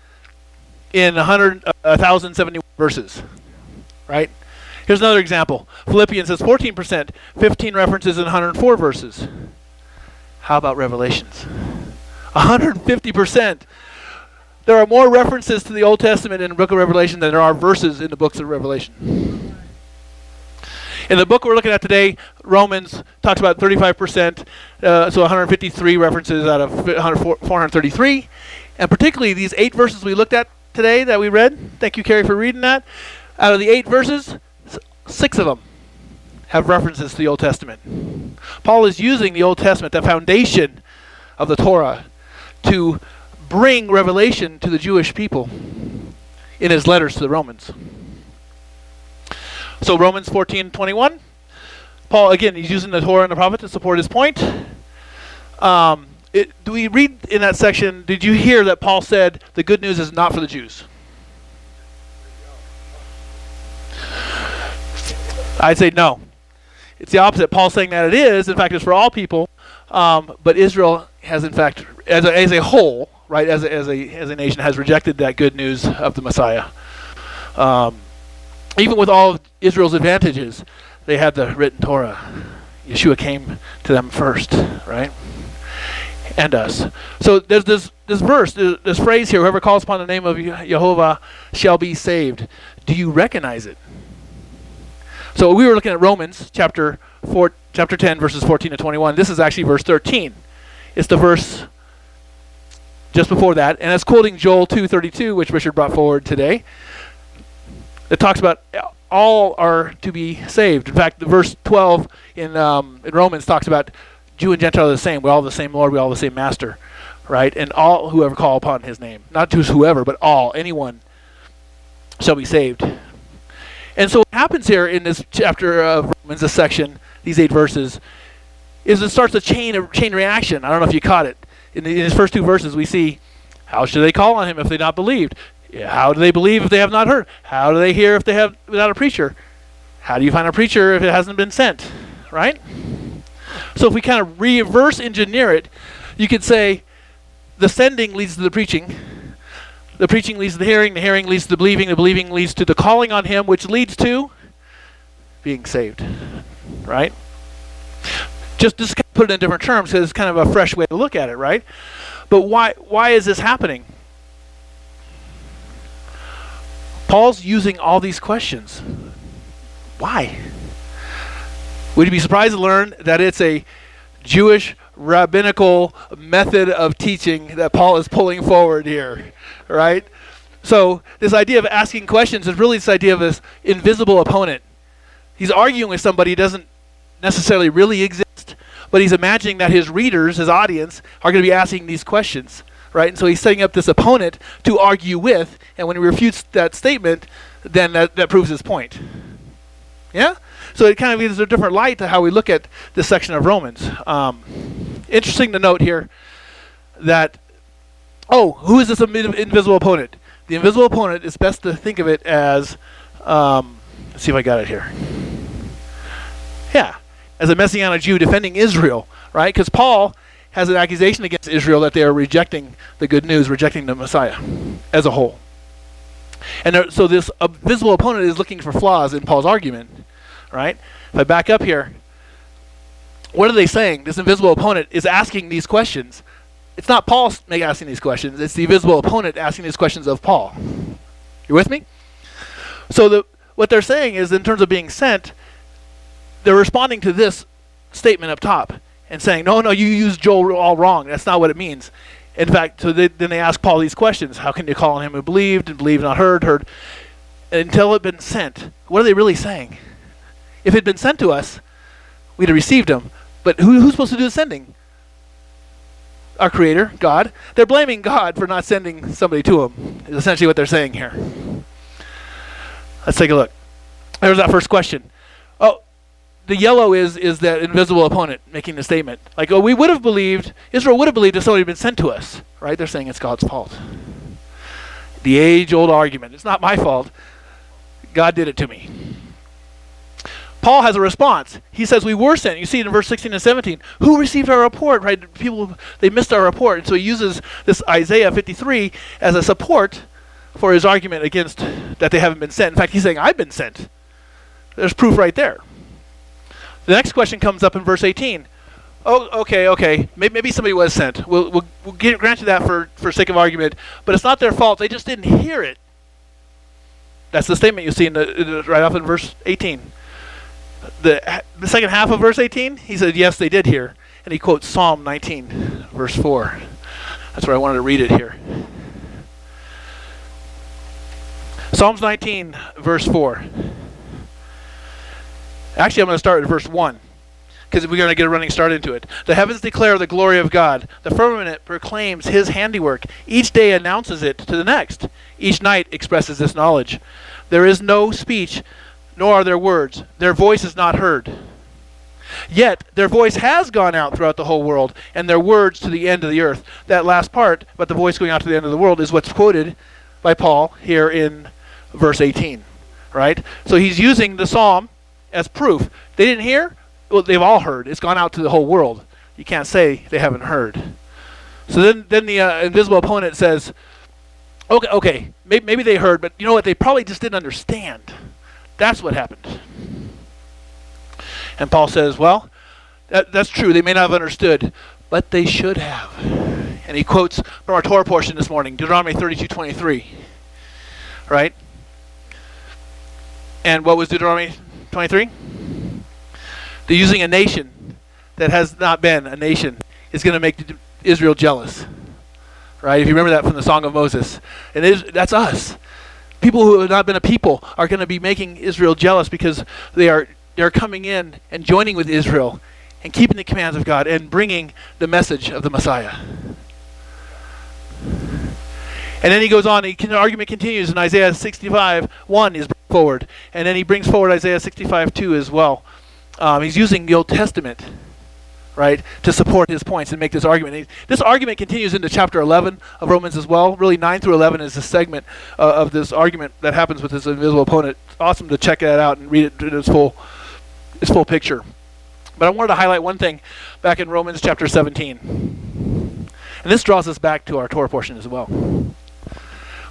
in 100, uh, 1,071 verses. Right? Here's another example. Philippians says 14%, 15 references in 104 verses. How about Revelations? 150%. There are more references to the Old Testament in the book of Revelation than there are verses in the books of Revelation. In the book we're looking at today, Romans talks about 35%, uh, so 153 references out of 433. And particularly these eight verses we looked at today that we read, thank you, Carrie, for reading that. Out of the eight verses, six of them have references to the Old Testament. Paul is using the Old Testament, the foundation of the Torah, to bring revelation to the Jewish people in his letters to the Romans. So Romans 14, 21. Paul, again, he's using the Torah and the prophet to support his point. Um, it, do we read in that section, did you hear that Paul said the good news is not for the Jews? I'd say no. It's the opposite. Paul's saying that it is. In fact, it's for all people. Um, but Israel has, in fact, as a, as a whole, right, as a, as, a, as a nation, has rejected that good news of the Messiah. Um, even with all of Israel's advantages, they had the written Torah. Yeshua came to them first, right? And us. So there's this this verse, this phrase here: "Whoever calls upon the name of Jehovah shall be saved." Do you recognize it? So we were looking at Romans chapter four, chapter 10, verses 14 to 21. This is actually verse 13. It's the verse just before that, and it's quoting Joel 2:32, which Richard brought forward today. It talks about all are to be saved. In fact, the verse 12 in um, in Romans talks about Jew and Gentile are the same. We all the same Lord. We all the same Master, right? And all whoever call upon His name, not just whoever, but all, anyone, shall be saved. And so, what happens here in this chapter of Romans, this section, these eight verses, is it starts a chain of chain reaction. I don't know if you caught it. In, the, in his first two verses, we see, how should they call on him if they not believed? How do they believe if they have not heard? How do they hear if they have without a preacher? How do you find a preacher if it hasn't been sent? Right? So if we kind of reverse engineer it, you could say the sending leads to the preaching. The preaching leads to the hearing, the hearing leads to the believing, the believing leads to the calling on him, which leads to being saved. Right? Just just put it in different terms because it's kind of a fresh way to look at it, right? But why why is this happening? Paul's using all these questions. Why? Would you be surprised to learn that it's a Jewish rabbinical method of teaching that Paul is pulling forward here, right? So, this idea of asking questions is really this idea of this invisible opponent. He's arguing with somebody who doesn't necessarily really exist, but he's imagining that his readers, his audience, are going to be asking these questions right? And so he's setting up this opponent to argue with, and when he refutes that statement, then that, that proves his point. Yeah? So it kind of gives a different light to how we look at this section of Romans. Um, interesting to note here that, oh, who is this invisible opponent? The invisible opponent is best to think of it as, um, let's see if I got it here. Yeah, as a Messianic Jew defending Israel, right? Because Paul has an accusation against Israel that they are rejecting the good news, rejecting the Messiah as a whole. And there, so this uh, visible opponent is looking for flaws in Paul's argument, right? If I back up here, what are they saying? This invisible opponent is asking these questions. It's not Paul asking these questions, it's the invisible opponent asking these questions of Paul. You with me? So the, what they're saying is, in terms of being sent, they're responding to this statement up top and saying, no, no, you used Joel all wrong. That's not what it means. In fact, so they, then they ask Paul these questions. How can you call on him who believed and believed not heard, heard, until it had been sent? What are they really saying? If it had been sent to us, we'd have received him. But who, who's supposed to do the sending? Our Creator, God. They're blaming God for not sending somebody to them, is essentially what they're saying here. Let's take a look. There's that first question. Oh, the yellow is is that invisible opponent making the statement. Like, oh, we would have believed Israel would have believed if somebody had been sent to us, right? They're saying it's God's fault. The age-old argument. It's not my fault. God did it to me. Paul has a response. He says we were sent. You see it in verse 16 and 17. Who received our report? Right? People they missed our report, and so he uses this Isaiah 53 as a support for his argument against that they haven't been sent. In fact, he's saying I've been sent. There's proof right there. The next question comes up in verse 18. Oh, okay, okay. Maybe, maybe somebody was sent. We'll, we'll, we'll get, grant you that for, for sake of argument. But it's not their fault. They just didn't hear it. That's the statement you see in the, right off in verse 18. The, the second half of verse 18, he said, yes, they did hear. And he quotes Psalm 19, verse 4. That's where I wanted to read it here. Psalms 19, verse 4. Actually, I'm going to start at verse 1 because we're going to get a running start into it. The heavens declare the glory of God. The firmament proclaims his handiwork. Each day announces it to the next. Each night expresses this knowledge. There is no speech, nor are their words. Their voice is not heard. Yet their voice has gone out throughout the whole world, and their words to the end of the earth. That last part, but the voice going out to the end of the world, is what's quoted by Paul here in verse 18. Right? So he's using the psalm as proof. They didn't hear? Well, they've all heard. It's gone out to the whole world. You can't say they haven't heard. So then, then the uh, invisible opponent says, okay, okay, maybe, maybe they heard, but you know what? They probably just didn't understand. That's what happened. And Paul says, well, that, that's true. They may not have understood, but they should have. And he quotes from our Torah portion this morning, Deuteronomy 32:23. Right? And what was Deuteronomy 23? They're using a nation that has not been a nation is going to make Israel jealous. right? If you remember that from the Song of Moses, and that's us. People who have not been a people are going to be making Israel jealous because they are they're coming in and joining with Israel and keeping the commands of God and bringing the message of the Messiah. And then he goes on, he the argument continues in Isaiah 65 1 is forward. And then he brings forward Isaiah 65 2 as well. Um, he's using the Old Testament, right, to support his points and make this argument. He, this argument continues into chapter 11 of Romans as well. Really, 9 through 11 is a segment uh, of this argument that happens with his invisible opponent. It's awesome to check that out and read it in its full, its full picture. But I wanted to highlight one thing back in Romans chapter 17. And this draws us back to our Torah portion as well.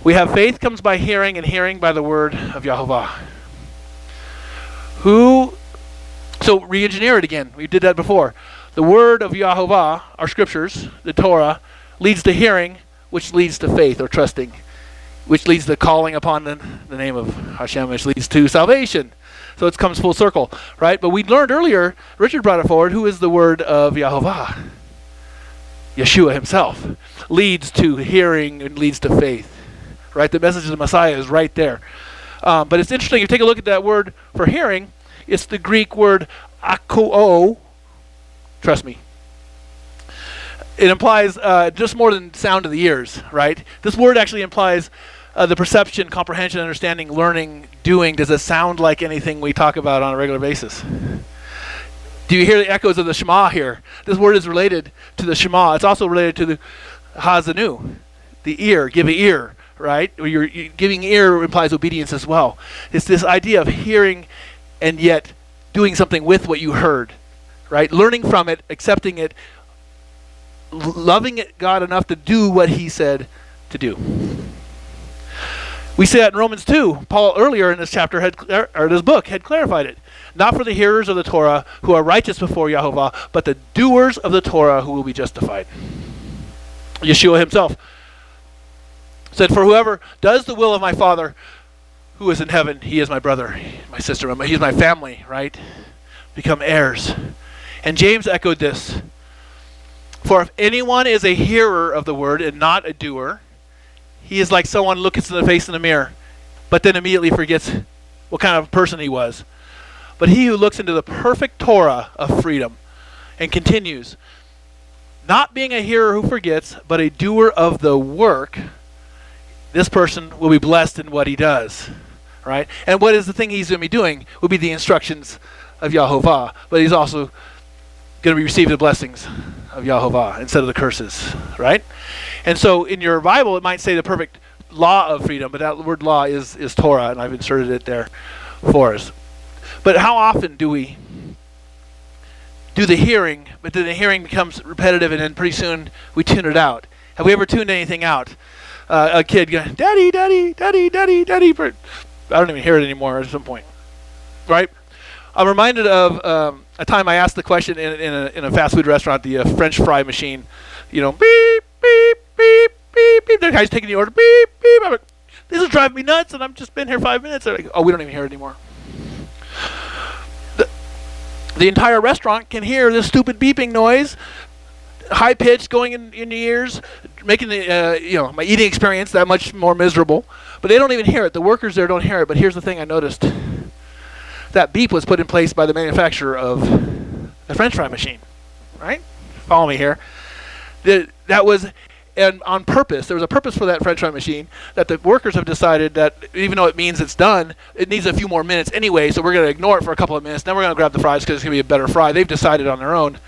We have faith comes by hearing, and hearing by the word of Yahovah. Who, so re engineer it again. We did that before. The word of Yahovah, our scriptures, the Torah, leads to hearing, which leads to faith or trusting, which leads to calling upon the, the name of Hashem, which leads to salvation. So it comes full circle, right? But we learned earlier, Richard brought it forward, who is the word of Yahovah? Yeshua himself leads to hearing and leads to faith right? The message of the Messiah is right there. Um, but it's interesting, if you take a look at that word for hearing, it's the Greek word akouo. Trust me. It implies uh, just more than sound of the ears, right? This word actually implies uh, the perception, comprehension, understanding, learning, doing. Does it sound like anything we talk about on a regular basis? Do you hear the echoes of the Shema here? This word is related to the Shema. It's also related to the Ha'Azinu, the ear, give ear right? You're, you're giving ear implies obedience as well. It's this idea of hearing and yet doing something with what you heard, right? Learning from it, accepting it, loving it God enough to do what He said to do. We see that in Romans 2. Paul earlier in this chapter had er, or this book had clarified it. Not for the hearers of the Torah who are righteous before Yahovah, but the doers of the Torah who will be justified. Yeshua himself said, For whoever does the will of my Father who is in heaven, he is my brother, my sister, he's my family, right? Become heirs. And James echoed this. For if anyone is a hearer of the word and not a doer, he is like someone looks in the face in the mirror, but then immediately forgets what kind of person he was. But he who looks into the perfect Torah of freedom and continues, not being a hearer who forgets, but a doer of the work, this person will be blessed in what he does. Right? And what is the thing he's going to be doing will be the instructions of Yahovah. But he's also going to be receiving the blessings of Yahovah instead of the curses. Right? And so in your Bible, it might say the perfect law of freedom, but that word law is, is Torah, and I've inserted it there for us. But how often do we do the hearing, but then the hearing becomes repetitive, and then pretty soon we tune it out? Have we ever tuned anything out? uh, a kid going, "Daddy, Daddy, Daddy, Daddy, Daddy." I don't even hear it anymore at some point, right? I'm reminded of um, a time I asked the question in, in, a, in a fast food restaurant, the uh, French fry machine. You know, beep, beep, beep, beep, beep. The guy's taking the order, beep, beep. I'm like, this is driving me nuts, and I've just been here five minutes. They're like, oh, we don't even hear it anymore. The, the entire restaurant can hear this stupid beeping noise high pitched going in, in the ears, making the uh, you know my eating experience that much more miserable. But they don't even hear it. The workers there don't hear it. But here's the thing: I noticed that beep was put in place by the manufacturer of the French fry machine. Right? Follow me here. That was and on purpose. There was a purpose for that French fry machine that the workers have decided that even though it means it's done, it needs a few more minutes anyway. So we're going to ignore it for a couple of minutes. Then we're going to grab the fries because it's going to be a better fry. They've decided on their own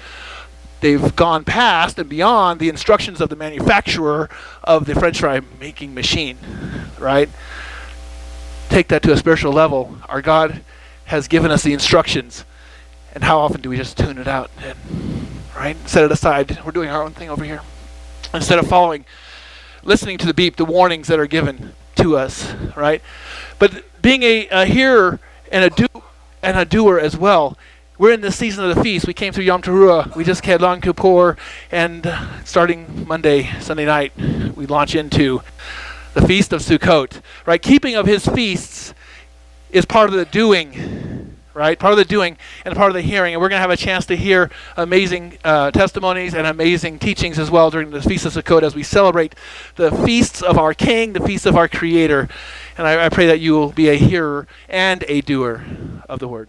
they've gone past and beyond the instructions of the manufacturer of the french fry making machine right take that to a spiritual level our god has given us the instructions and how often do we just tune it out and right set it aside we're doing our own thing over here instead of following listening to the beep the warnings that are given to us right but being a, a hearer and a do and a doer as well we're in the season of the feast. We came through Yom Teruah. We just had Yom Kippur, and starting Monday, Sunday night, we launch into the feast of Sukkot. Right, keeping of his feasts is part of the doing, right? Part of the doing and part of the hearing. And we're going to have a chance to hear amazing uh, testimonies and amazing teachings as well during the Feast of Sukkot as we celebrate the feasts of our King, the feasts of our Creator. And I, I pray that you will be a hearer and a doer of the Word.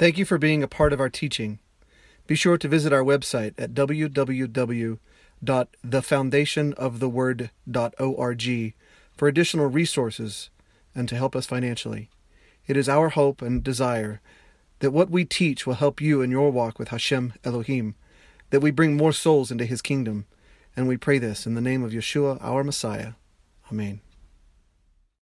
Thank you for being a part of our teaching. Be sure to visit our website at www.thefoundationoftheword.org for additional resources and to help us financially. It is our hope and desire that what we teach will help you in your walk with Hashem Elohim, that we bring more souls into his kingdom, and we pray this in the name of Yeshua, our Messiah. Amen.